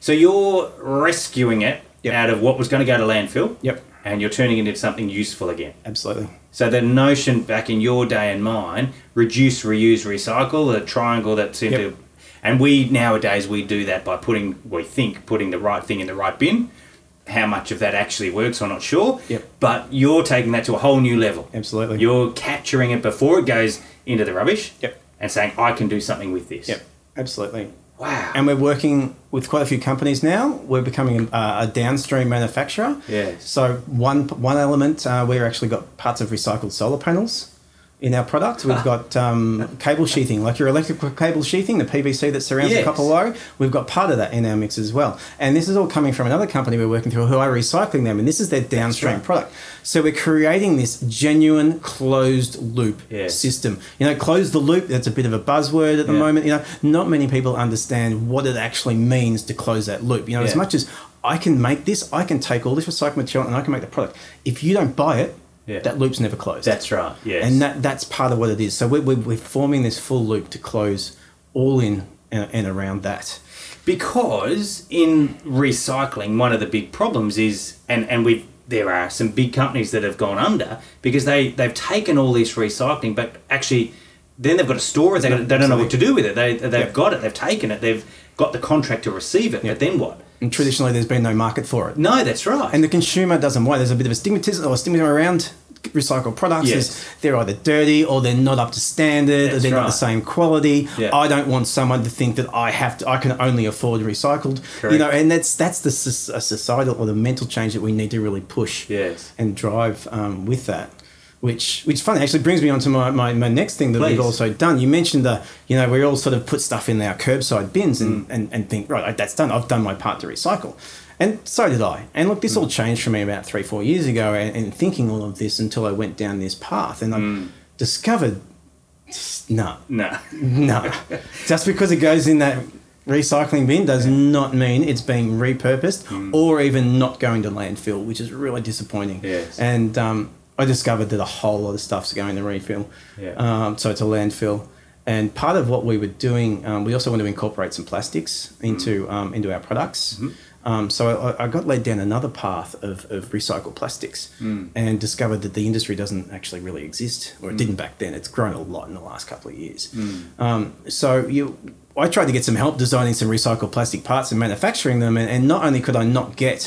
So you're rescuing it Yep. out of what was going to go to landfill. Yep. And you're turning it into something useful again. Absolutely. So the notion back in your day and mine, reduce, reuse, recycle, the triangle that seemed Yep. to, and we nowadays we do that by putting, we think putting the right thing in the right bin. How much of that actually works, I'm not sure. Yep. But you're taking that to a whole new level. Absolutely. You're capturing it before it goes into the rubbish. Yep. And saying I can do something with this. Yep. Absolutely. Wow. And we're working with quite a few companies now. We're becoming a, a downstream manufacturer. Yes. So one one element, uh, we've actually got parts of recycled solar panels in our product. We've [laughs] got um, cable sheathing, like your electrical cable sheathing, the PVC that surrounds Yes. the copper wire. We've got part of that in our mix as well. And this is all coming from another company we're working through who are recycling them, and this is their downstream right. product. So we're creating this genuine closed loop Yes. system. You know, close the loop. That's a bit of a buzzword at the Yeah. moment. You know, not many people understand what it actually means to close that loop. You know, as much as I can make this, I can take all this recycled material and I can make the product. If you don't buy it, Yeah. that loop's never closed. That's right. Yes. and that that's part of what it is. So we're, we're, we're forming this full loop to close all in and, and around that. because in recycling one of the big problems is and and we there are some big companies that have gone under because they they've taken all this recycling but actually then they've got to store it they, they don't know what to do with it they, they've Yep. got it they've taken it they've got the contract to receive it Yep. but then what And traditionally, there's been no market for it. no that's right And the consumer doesn't want. There's a bit of a stigmatism or a stigma around recycled products. Yes. Is they're either dirty or they're not up to standard or That's they're not the same quality. Yeah. I don't want someone to think that I have to. I can only afford recycled. Correct. You know, and that's that's the societal or the mental change that we need to really push Yes. and drive um, with that. Which, which funny actually brings me on to my, my, my next thing that Please. we've also done. You mentioned the, you know, we all sort of put stuff in our curbside bins and, and, and think, right, that's done. I've done my part to recycle. And so did I. And look, this all changed for me about three, four years ago and, and thinking all of this until I went down this path and I discovered, no, no no. Just because it goes in that recycling bin does not mean it's being repurposed Hmm. or even not going to landfill, which is really disappointing. Yes. And um, I discovered that a whole lot of stuff's going to refill. Yeah. Um, so it's a landfill. And part of what we were doing, um, we also want to incorporate some plastics into um, into our products. Um, so I, I got led down another path of, of recycled plastics and discovered that the industry doesn't actually really exist, or it didn't back then. It's grown a lot in the last couple of years. Um, so you, I tried to get some help designing some recycled plastic parts and manufacturing them, and, and not only could I not get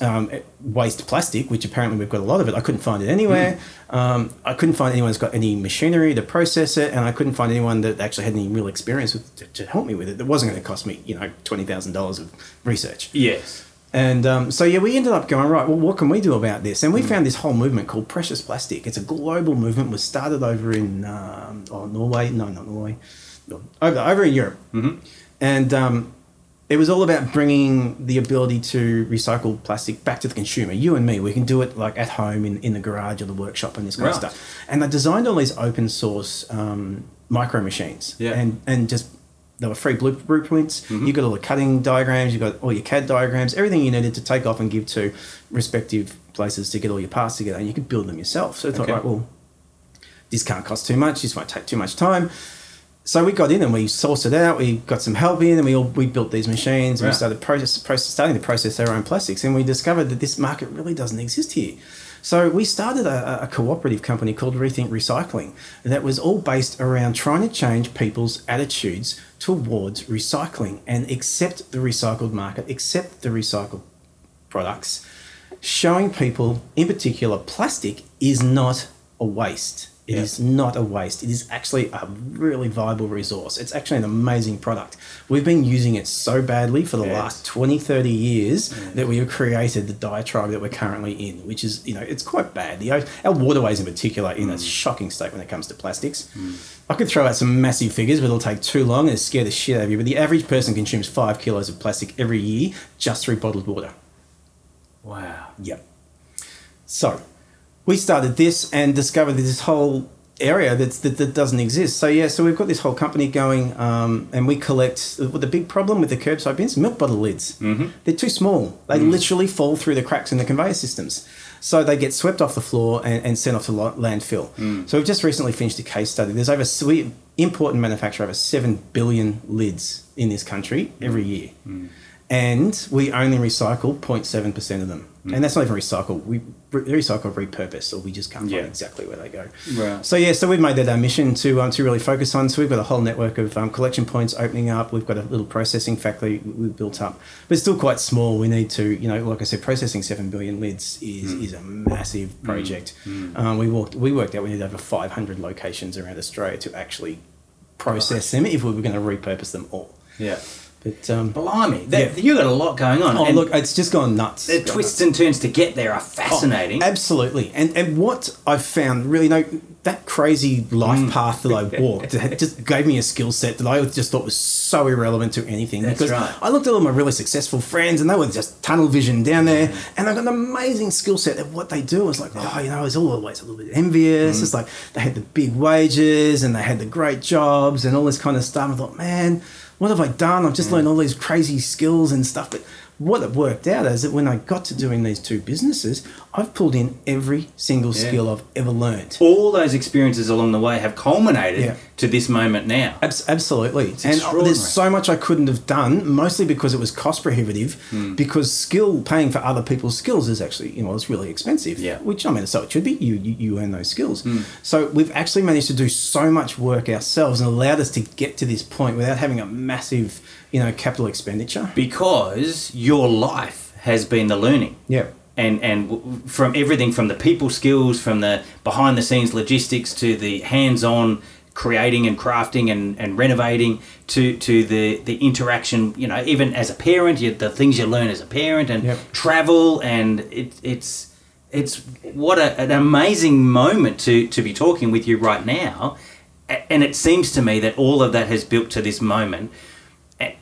um, waste plastic, which apparently we've got a lot of it. I couldn't find it anywhere. Um, I couldn't find anyone who's got any machinery to process it, and I couldn't find anyone that actually had any real experience with to, to help me with it. That wasn't going to cost me, you know, twenty thousand dollars of research. yes And um, so yeah, we ended up going right. Well, what can we do about this? And we found this whole movement called Precious Plastic. It's a global movement. Was started over in um, oh, Norway. No, not Norway. Over over in Europe. Mm-hmm. And um, it was all about bringing the ability to recycle plastic back to the consumer. You and me, we can do it like at home in, in the garage or the workshop and this kind of stuff. And they designed all these open source um, micro machines. Yeah. And and just they were free blue- blueprints. Mm-hmm. You got all the cutting diagrams. You got all your CAD diagrams. Everything you needed to take off and give to respective places to get all your parts together, and you could build them yourself. So I thought, Okay. right, well, this can't cost too much. This won't take too much time. So we got in and we sourced it out. We got some help in, and we all we built these machines. And Right. we started process, process, starting to process our own plastics, and we discovered that this market really doesn't exist here. So we started a, a cooperative company called Rethink Recycling that was all based around trying to change people's attitudes towards recycling and accept the recycled market, accept the recycled products, showing people, in particular, plastic is not a waste. It Yeah. is not a waste. It is actually a really viable resource. It's actually an amazing product. We've been using it so badly for the Yes. last 20, 30 years that we have created the diatribe that we're currently in, which is, you know, it's quite bad. The, our waterways in particular are in a mm. shocking state when it comes to plastics. Mm. I could throw out some massive figures, but it'll take too long and scare the shit out of you. But the average person consumes five kilos of plastic every year just through bottled water. Wow. Yep. So, we started this and discovered this whole area that's, that, that doesn't exist. So, yeah, so we've got this whole company going um, and we collect. Well, the big problem with the curbside bins, milk bottle lids. Mm-hmm. They're too small. They literally fall through the cracks in the conveyor systems. So they get swept off the floor and, and sent off to la- landfill. So we've just recently finished a case study. There's over we import and manufacture over seven billion lids in this country every year, and we only recycle 0.7 percent of them. And that's not even recycled. We re- recycle repurpose, or we just can't Yeah. find exactly where they go. Right. So yeah, so we've made that our mission to um, to really focus on. So we've got a whole network of um, collection points opening up. We've got a little processing factory we've built up, but it's still quite small. We need to, you know, like I said, processing seven billion lids is is a massive project. Um, we worked we worked out we need over five hundred locations around Australia to actually process them if we were going to repurpose them all. Yeah. But um, Blimey, that, Yeah. you got a lot going on. oh and look, it's just gone nuts. the twists and turns to get there are fascinating. Oh, absolutely. And and what I've found really, know, that crazy life Mm. path that I [laughs] walked just gave me a skill set that I just thought was so irrelevant to anything. That's because right. I looked at all my really successful friends and they were just tunnel vision down there. And they've got an amazing skill set at what they do. I was like, oh, you know, I was always a little bit envious. Mm. It's like they had the big wages and they had the great jobs and all this kind of stuff. I thought, man, what have I done? I've Mm. just learned all these crazy skills and stuff. But what it worked out is that when I got to doing these two businesses, I've pulled in every single Yeah. skill I've ever learned. All those experiences along the way have culminated Yeah. to this moment now. Abs- absolutely. and there's so much I couldn't have done, mostly because it was cost prohibitive, Hmm. because skill, paying for other people's skills is actually, you know, it's really expensive. Yeah. Which, I mean, so it should be. You, you, you earn those skills. Hmm. So we've actually managed to do so much work ourselves and allowed us to get to this point without having a massive, you know, capital expenditure. because your life has been the learning. Yeah. And and from everything from the people skills, from the behind the scenes logistics to the hands on creating and crafting and, and renovating to to the the interaction you know even as a parent you, the things you learn as a parent and Yep. travel and it, it's it's what a, an amazing moment to to be talking with you right now and it seems to me that all of that has built to this moment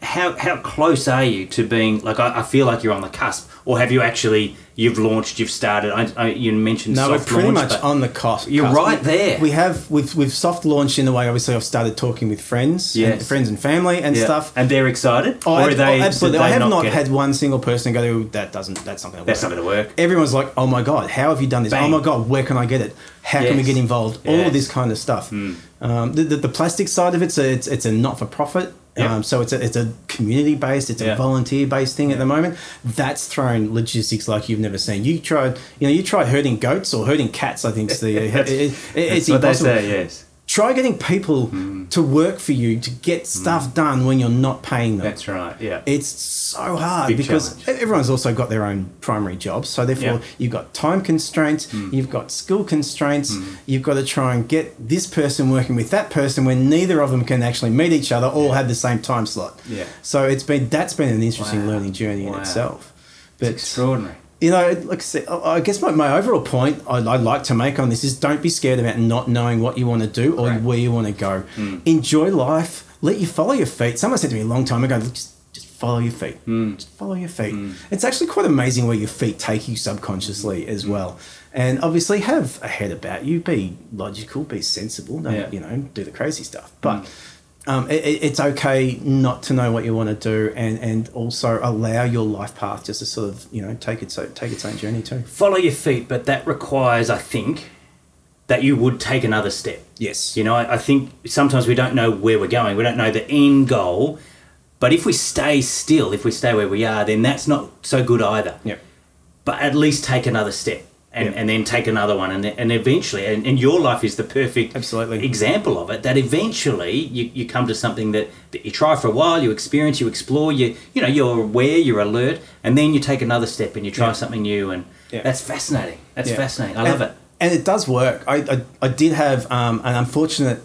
how how close are you to being like I, I feel like you're on the cusp or have you actually you've launched you've started I, I, you mentioned No, we're pretty launch, much on the cost. You're cusp. right there. We have we've we've soft launched in the way. Obviously, I've started talking with friends, and friends and family and Yeah. stuff. and they're excited Oh, or are they oh, absolutely. did I have not, it? had one single person go, "That doesn't. That's not going to work." that's not to work Everyone's like, "Oh my god, how have you done this? Bang. Oh my god, where can I get it? How can we get involved? All of this kind of stuff." Um, the, the, the plastic side of it so it's, it's a not for profit. Yep. Um, so it's a, it's a community based, it's Yeah. a volunteer based thing at the moment. That's thrown logistics like you've never seen. You tried, you know, you tried herding goats or herding cats. I think it's the [laughs] it, it- it's what they impossible say yes try getting people Hmm. to work for you to get stuff done when you're not paying them. that's right yeah It's so hard Big because challenge. everyone's also got their own primary jobs. So therefore, Yeah. Hmm. you've got time constraints, you've got skill constraints. You've got to try and get this person working with that person when neither of them can actually meet each other or have the same time slot. Yeah. So it's been that's been an interesting Wow. learning journey in Wow. itself. it's But extraordinary you know, like I said, I I guess my, my overall point I'd, I'd like to make on this is don't be scared about not knowing what you want to do or Right. where you want to go. Hmm. Enjoy life. Let you follow your feet. Someone said to me a long time ago, just, just follow your feet. Hmm. Just follow your feet. Hmm. It's actually quite amazing where your feet take you subconsciously as well. And obviously have a head about you. Be logical, be sensible. Don't, Yeah. you know, do the crazy stuff. But um, it, it- it's okay not to know what you want to do and, and also allow your life path just to sort of, you know, take its, own- take its own journey too. follow your feet but that requires I think that you would take another step Yes. You know, I, I think sometimes we don't know where we're going. We don't know the end goal. But if we stay still, if we stay where we are, then that's not so good either. Yep. But at least take another step and, Yep. and then take another one. And, then, and eventually, and, and your life is the perfect Absolutely. example of it, that eventually you, you come to something that, that you try for a while, you experience, you explore, you, you know, you're aware, you're alert, and then you take another step and you try Yeah. something new. And Yeah. that's fascinating. That's Yeah. fascinating. I and, love it. And it does work. I, I, I did have um, an unfortunate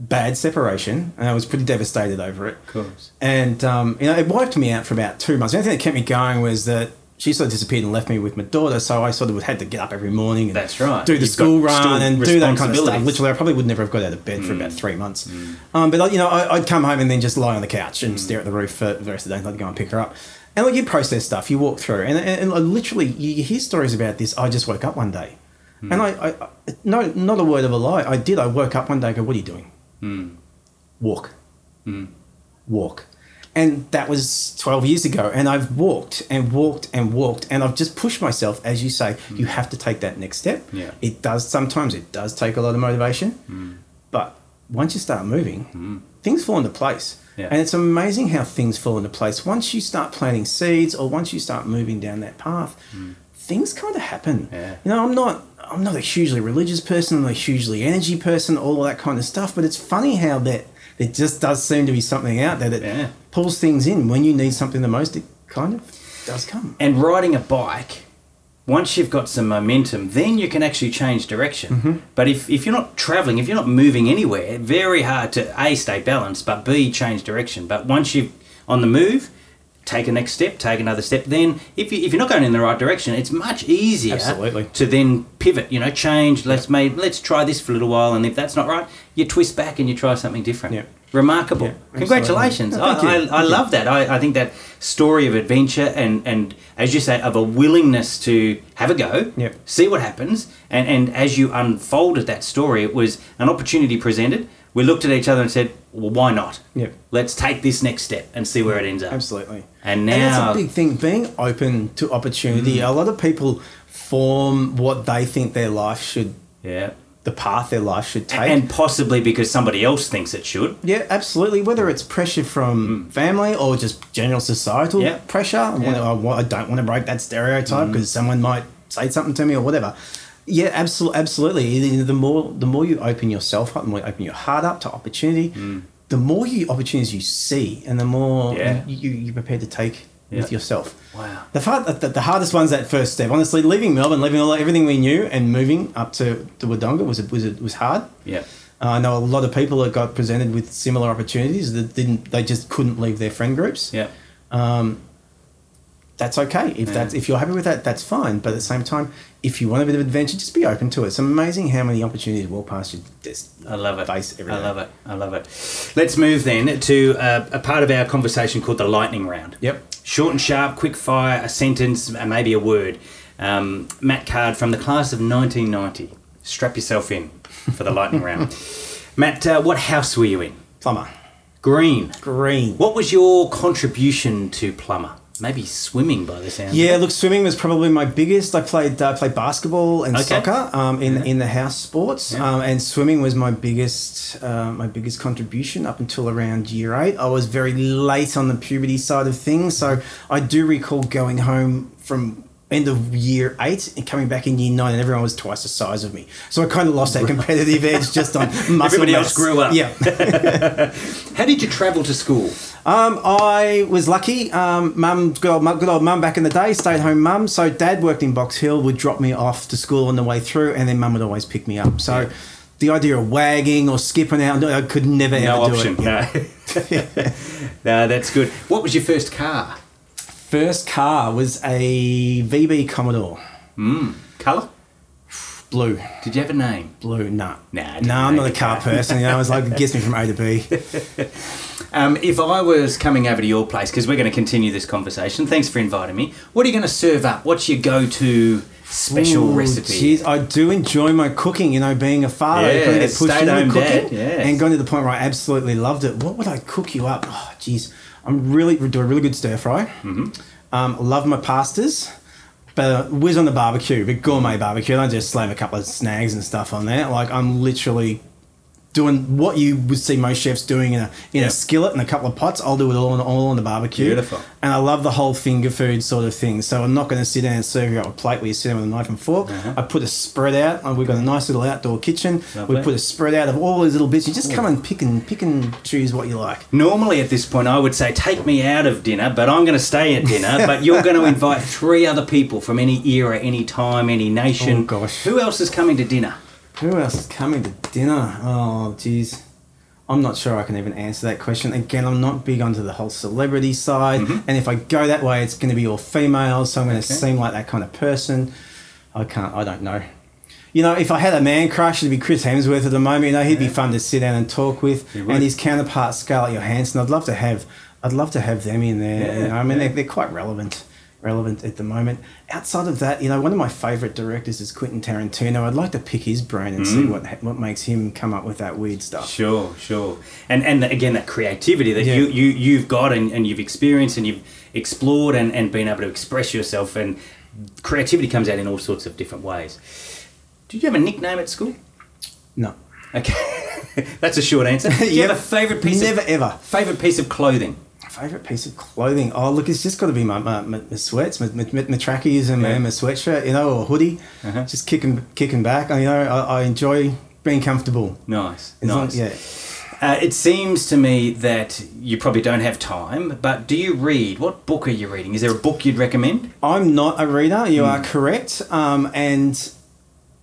bad separation and I was pretty devastated over it. Of course. And, um, you know, it wiped me out for about two months. The only thing that kept me going was that she sort of disappeared and left me with my daughter. So I sort of had to get up every morning and That's right. do the You've school run and do that kind of stuff. Literally, I probably would never have got out of bed for about mm. three months. Mm. Um, but, you know, I, I'd come home and then just lie on the couch and mm. stare at the roof for the rest of the day and I'd go and pick her up. And like you process stuff, you walk through, and, and, and literally you hear stories about this. I just woke up one day, and I, I, I no, not a word of a lie. I did. I woke up one day. and Go, what are you doing? Walk, walk, and that was twelve years ago. And I've walked and walked and walked, and I've just pushed myself. As you say, mm. you have to take that next step. Yeah. It does sometimes. It does take a lot of motivation, mm. but once you start moving, mm. things fall into place. Yeah. And it's amazing how things fall into place. Once you start planting seeds or once you start moving down that path, things kind of happen. Yeah. You know, I'm not I'm not a hugely religious person, I'm a hugely energy person, all of that kind of stuff, but it's funny how that there just does seem to be something out there that Yeah. pulls things in. When you need something the most, it kind of does come. And riding a bike, once you've got some momentum, then you can actually change direction. Mm-hmm. But if, if you're not traveling, if you're not moving anywhere, very hard to A, stay balanced, but B, change direction. But once you're on the move, take a next step, take another step. Then, if, you, if you're not going in the right direction, it's much easier Absolutely. to then pivot, you know, change. Let's maybe, let's try this for a little while. And if that's not right, you twist back and you try something different. Yeah. Remarkable. Yeah, Congratulations. absolutely. I, Yeah, thank I, I love that. I, I think that story of adventure and, and as you say, of a willingness to have a go, Yep. see what happens, and, and as you unfolded that story, it was an opportunity presented. We looked at each other and said, well, why not? Let's take this next step and see where it ends up. Absolutely. And now. And that's a big thing, being open to opportunity. Mm. A lot of people form what they think their life should, yeah, the path their life should take. and possibly because somebody else thinks it should. yeah, absolutely. Whether it's pressure from family or just general societal Mm. Yeah. pressure, I, wanna- I don't want to break that stereotype Mm. because someone might say something to me or whatever. Yeah, absolutely, absolutely. The- more the more you open yourself up, the more you open your heart up to opportunity, the more you opportunities you see, and the more Mm. Yeah. you, you you're prepared to take Yeah. with yourself. Wow. The, far, the, the hardest one's that first step. Honestly, leaving Melbourne, leaving all everything we knew, and moving up to to Wodonga was was was hard. Yeah. Uh, I know a lot of people that got presented with similar opportunities that didn't. They just couldn't leave their friend groups. Yeah. That's okay. If that's if you're happy with that, that's fine. But at the same time, if you want a bit of adventure, just be open to it. It's amazing how many opportunities walk past you. Just I love it. Face every I day. love it. I love it. Let's move then to uh, a part of our conversation called the lightning round. Yep. Short and sharp, quick fire, a sentence, uh, maybe a word. Um, Matt Card from the class of 1990. Strap yourself in for the lightning round. [laughs] Matt, uh, what house were you in? plumber, Green. green. What was your contribution to plumber? Maybe swimming by the sound. Yeah, look, swimming was probably my biggest. I played uh, played basketball and Okay. soccer um, in Yeah. in the house sports, Yeah. um, and swimming was my biggest uh, my biggest contribution up until around year eight. I was very late on the puberty side of things, so I do recall going home from end of year eight and coming back in year nine, and everyone was twice the size of me. So I kind of lost that competitive edge just on [laughs] muscle Everybody else grew up. Yeah. [laughs] How did you travel to school? Um, I was lucky. Um, mum, good old, mum- good old mum back in the day, stayed home mum. So dad worked in Box Hill, would drop me off to school on the way through, and then mum would always pick me up. So Yeah. the idea of wagging or skipping out, I could never No ever option. do it. No. yeah. [laughs] no, that's good. What was your first car? First car was a VB Commodore, Colour? blue, Did you have a name? blue. Nah, Nah, no, I'm not a car person. You know, I was like, it gets me from A to B. [laughs] Um, if I was coming over to your place, because we're going to continue this conversation, thanks for inviting me. What are you going to serve up? What's your go-to special Ooh, recipe? Geez, I do enjoy my cooking. You know, being a father, Yeah, kind of pushed into cooking, dad, yes. and going to the point where I absolutely loved it. What would I cook you up? Oh, geez, I'm really do a really good stir fry. Mm-hmm. Um, love my pastas, but whiz on the barbecue, but gourmet barbecue. I don't just slam a couple of snags and stuff on there. Like I'm literally doing what you would see most chefs doing in a in Yep. a skillet and a couple of pots. I'll do it all on, all on the barbecue. Beautiful. And I love the whole finger food sort of thing. So I'm not going to sit down and serve you up a plate where you sit down with a knife and fork. Uh-huh. I put a spread out. and We've got a nice little outdoor kitchen. Lovely. We put a spread out of all these little bits. You just come and pick and pick and choose what you like. Normally at this point, I would say take me out of dinner, but I'm going to stay at dinner. [laughs] but you're going to invite three other people from any era, any time, any nation. Oh, gosh. Who else is coming to dinner? Who else is coming to dinner? Oh, geez. I'm not sure I can even answer that question. Again, I'm not big onto the whole celebrity side. And if I go that way, it's going to be all females. So I'm going to Mm-hmm. Okay. seem like that kind of person. I can't, I don't know. You know, if I had a man crush, it'd be Chris Hemsworth at the moment. You know, he'd be fun to sit down and talk with. And his counterpart, Scarlett Johansson, I'd love to have I'd love to have them in there. Yeah, you know, I mean, yeah. they're, they're quite relevant relevant at the moment. Outside of that, you know, one of my favourite directors is Quentin Tarantino. I'd like to pick his brain and Mm. see what what makes him come up with that weird stuff. Sure, sure. And and again, that creativity that Yeah. you, you you've got and, and you've experienced and you've explored and, and been able to express yourself and creativity comes out in all sorts of different ways. Did you have a nickname at school? No, Okay, [laughs] that's a short answer. Do you [laughs] Yep. have a favorite piece? never of, ever. favorite piece of clothing. Favorite piece of clothing? Oh, look, it's just got to be my, my, my, my sweats, my, my, my trackies and Yeah. my, my sweatshirt, you know, or hoodie. Uh-huh. Just kicking kicking back. You know, I, I enjoy being comfortable. Nice, As long- nice. yeah. Uh, it seems to me that you probably don't have time, but do you read? What book are you reading? Is there a book you'd recommend? I'm not a reader. You Hmm. are correct. Um, and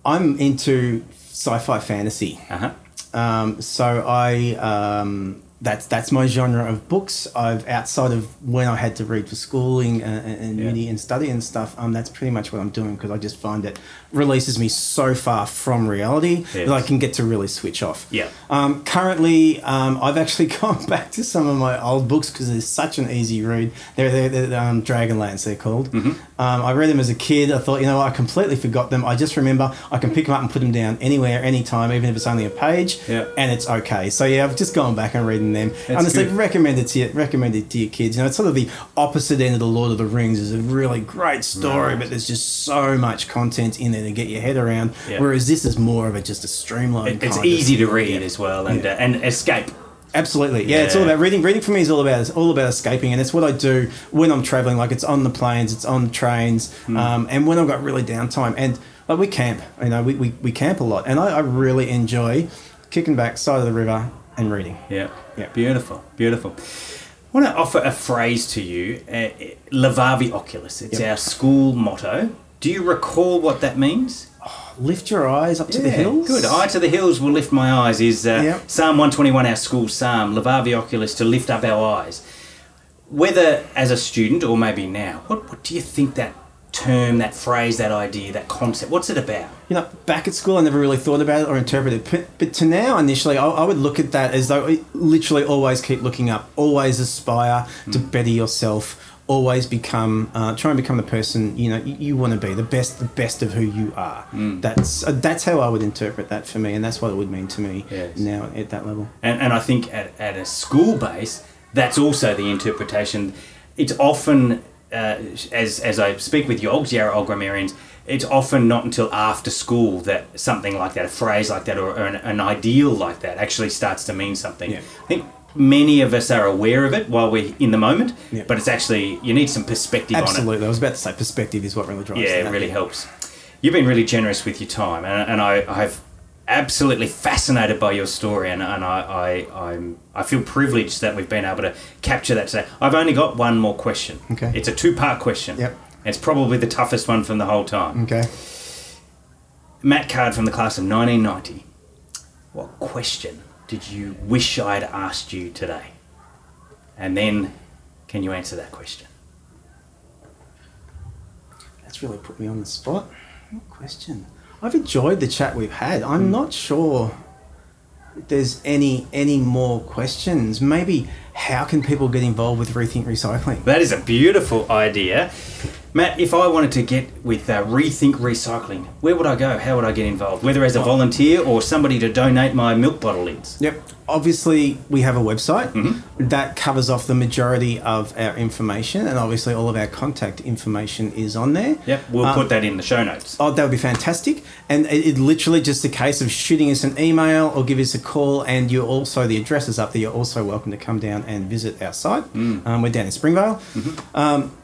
I'm into sci-fi fantasy. Uh huh. Um, so I um, that's that's my genre of books. I've outside of when I had to read for schooling and, and, Yeah. uni and study and stuff. Um, that's pretty much what I'm doing because I just find it releases me so far from reality Yes. that I can get to really switch off. Yeah. Um, currently, um, I've actually [laughs] gone back to some of my old books because they're such an easy read. They're, they're, they're um, Dragonlance, they're called. Mm-hmm. Um, I read them as a kid. I thought, you know, I completely forgot them. I just remember I can pick them up and put them down anywhere, anytime, even if it's only a page, Yeah. and it's okay. So yeah, I've just gone back and reading them. That's Honestly, good. recommend it to you, recommend it to your kids. You know, it's sort of the opposite end of the Lord of the Rings. is a really great story, Right. but there's just so much content in there to get your head around. Yeah. Whereas this is more of a just a streamlined. It, it's kind of- easy to read Yeah. as well and Yeah. uh, and escape. Absolutely, yeah, It's all about reading. Reading for me is all about it's all about escaping, and it's what I do when I'm traveling. Like it's on the planes, it's on the trains, Hmm. um, and when I've got really downtime. And like we camp, you know, we, we, we camp a lot, and I, I really enjoy kicking back side of the river and reading. Yeah. Yeah. Beautiful. Beautiful. I want to offer a phrase to you, uh, Levavi Oculos. It's Yep. our school motto. Do you recall what that means? Lift your eyes up to the Yeah, hills. Good. Eye to the hills will lift my eyes is uh, Yep. Psalm 121, our school psalm, Levavi Oculos, to lift up our eyes. Whether as a student or maybe now, what, what do you think that term, that phrase, that idea, that concept, what's it about? You know, back at school, I never really thought about it or interpreted it. But, but to now, initially, I, I would look at that as though it literally always keep looking up, always aspire to better yourself, always become, uh, try and become the person you know you, you want to be, the best, the best of who you are. That's uh, that's how I would interpret that for me, and that's what it would mean to me Yes. now at that level. And, and I think at, at a school base, that's also the interpretation. It's often, uh, as, as I speak with Yogs, Yarra Old grammarians, it's often not until after school that something like that, a phrase like that, or, or an, an ideal like that actually starts to mean something. Yeah. I think many of us are aware of it while we're in the moment, Yeah. but it's actually, you need some perspective on it. Absolutely, I was about to say perspective is what really drives. Yeah, it really helps. You've been really generous with your time, and, and I, I've absolutely fascinated by your story, and, and I, I, I'm, I feel privileged that we've been able to capture that today. I've only got one more question. Okay. It's a two part question. Yep. It's probably the toughest one from the whole time. Okay. Matt Card from the class of 1990. What question did you wish I'd asked you today? And then, can you answer that question? That's really put me on the spot. What question? I've enjoyed the chat we've had. I'm hmm. not sure there's any any more questions. Maybe how can people get involved with Rethink Recycling? That is a beautiful idea. Matt, if I wanted to get with uh, Rethink Recycling, where would I go? How would I get involved? Whether as a volunteer or somebody to donate my milk bottle lids. Yep. Obviously, we have a website Mm-hmm. that covers off the majority of our information, and obviously, all of our contact information is on there. Yep, we'll Um, put that in the show notes. Oh, that would be fantastic. And it, it literally just a case of shooting us an email or give us a call. And you're also, the address is up there. You're also welcome to come down and visit our site. Um, we're down in Springvale. Um,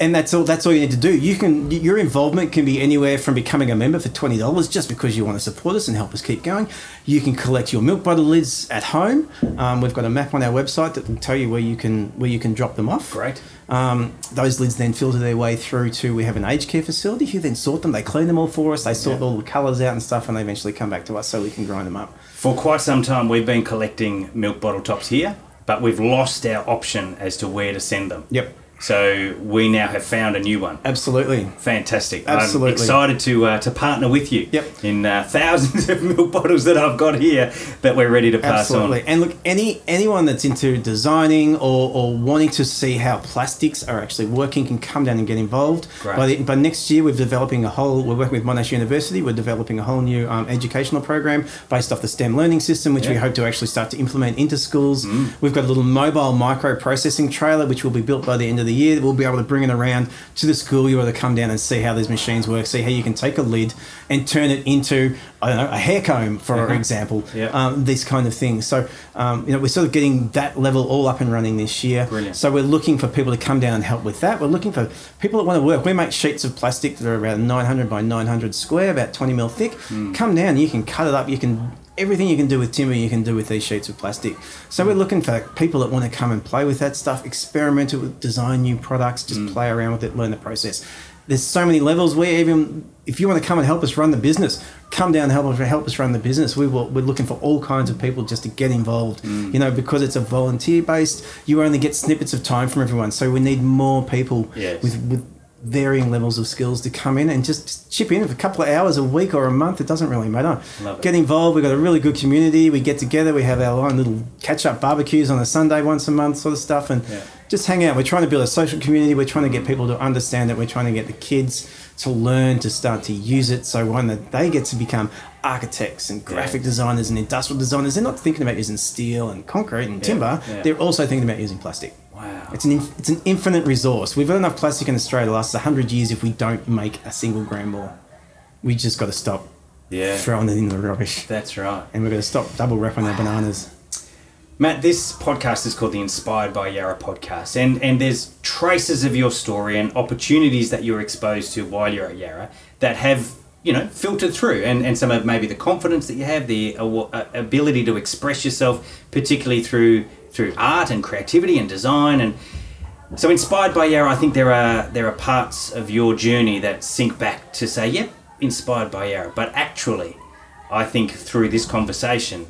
and that's all. That's all you need to do. You can your involvement can be anywhere from becoming a member for twenty dollars just because you want to support us and help us keep going. You can collect your milk bottle lids at home. Um, we've got a map on our website that will tell you where you can where you can drop them off. Great. Um, those lids then filter their way through to we have an aged care facility who then sort them. They clean them all for us. They sort Yeah. all the colours out and stuff, and they eventually come back to us so we can grind them up. For quite some time, we've been collecting milk bottle tops here, but we've lost our option as to where to send them. Yep. So we now have found a new one. Absolutely. Fantastic. Absolutely. I'm excited to uh, to partner with you Yep. in uh, thousands [laughs] of milk bottles that I've got here that we're ready to pass Absolutely. on. And look, any anyone that's into designing or, or wanting to see how plastics are actually working can come down and get involved. Great. By, the, by next year, we're developing a whole. We're working with Monash University. We're developing a whole new um, educational program based off the STEM learning system, which we hope to actually start to implement into schools. We've got a little mobile micro processing trailer, which will be built by the end of the year. We'll be able to bring it around to the school. You're able to come down and see how these machines work, see how you can take a lid and turn it into I don't know a hair comb, for example. Yeah. Um, these kind of things. So, um, you know, we're sort of getting that level all up and running this year. Brilliant. So we're looking for people to come down and help with that. We're looking for people that want to work. We make sheets of plastic that are around 900 by 900 square, about 20 mil thick. Hmm. Come down, you can cut it up. You can everything you can do with timber, you can do with these sheets of plastic. So we're looking for people that want to come and play with that stuff, experiment with, design new products, just Hmm. play around with it, learn the process. There's so many levels. We even, if you want to come and help us run the business, come down and help us help us run the business. We will, we're looking for all kinds of people just to get involved. Mm. You know, because it's a volunteer based, you only get snippets of time from everyone. So we need more people Yes. with with varying levels of skills to come in and just chip in for a couple of hours a week or a month. It doesn't really matter. Get involved. We've got a really good community. We get together. We have our own little catch up barbecues on a Sunday once a month, sort of stuff, and Yeah. just hang out. We're trying to build a social community. We're trying to get people to understand it. We're trying to get the kids to learn to start to use it. So when that they get to become architects and graphic designers and industrial designers, they're not thinking about using steel and concrete and timber. yeah. They're also thinking about using plastic. Wow. It's an inf- it's an infinite resource. We've got enough plastic in Australia to last hundred years if we don't make a single gram more. We just got to stop Yeah. throwing it in the rubbish, That's right. and we're going to stop double wrapping our bananas. Matt, this podcast is called the Inspired by Yarra podcast, and, and there's traces of your story and opportunities that you're exposed to while you're at Yarra that have, you know, filtered through, and, and some of maybe the confidence that you have, the uh, ability to express yourself, particularly through through art and creativity and design, and so inspired by Yarra, I think there are there are parts of your journey that sink back to say, yep, inspired by Yarra, but actually, I think through this conversation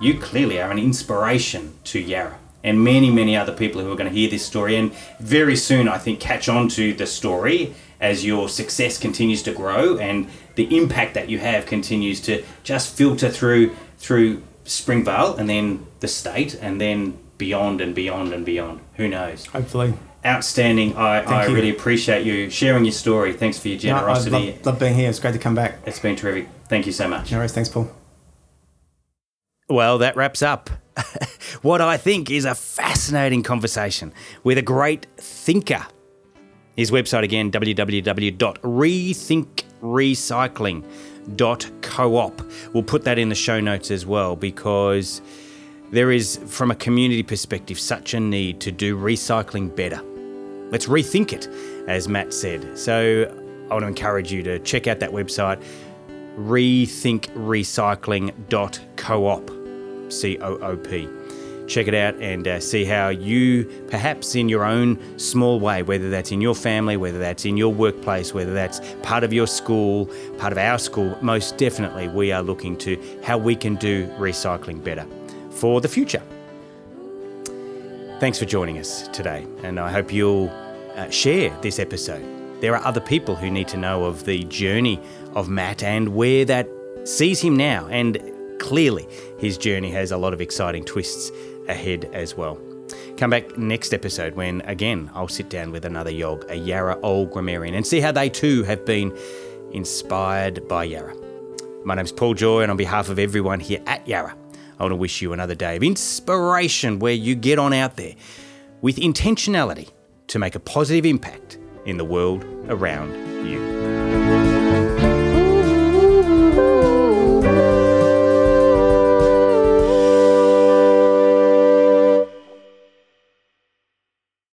you clearly are an inspiration to Yarra. And many, many other people who are going to hear this story and very soon, I think, catch on to the story as your success continues to grow and the impact that you have continues to just filter through through Springvale and then the state and then beyond and beyond and beyond. Who knows? Hopefully, Outstanding. I, I you. really appreciate you sharing your story. Thanks for your No, I generosity. love, love being here. It's great to come back. it's been terrific. Thank you so much. No worries. Thanks, Paul. Well, that wraps up [laughs] what I think is a fascinating conversation with a great thinker. His website again, www.rethinkrecycling.coop. We'll put that in the show notes as well because there is, from a community perspective, such a need to do recycling better. Let's rethink it, as Matt said. So I want to encourage you to check out that website, rethinkrecycling.coop. C O O P. Check it out and uh, see how you, perhaps in your own small way, whether that's in your family, whether that's in your workplace, whether that's part of your school, part of our school, most definitely we are looking to how we can do recycling better for the future. Thanks for joining us today, and I hope you'll uh, share this episode. There are other people who need to know of the journey of Matt and where that sees him now, and clearly his journey has a lot of exciting twists ahead as well. Come back next episode when, again, I'll sit down with another Yog, a Yarra old grammarian, and see how they too have been inspired by Yarra. My name's Paul Joy, and on behalf of everyone here at Yarra, I want to wish you another day of inspiration where you get on out there with intentionality to make a positive impact in the world around you.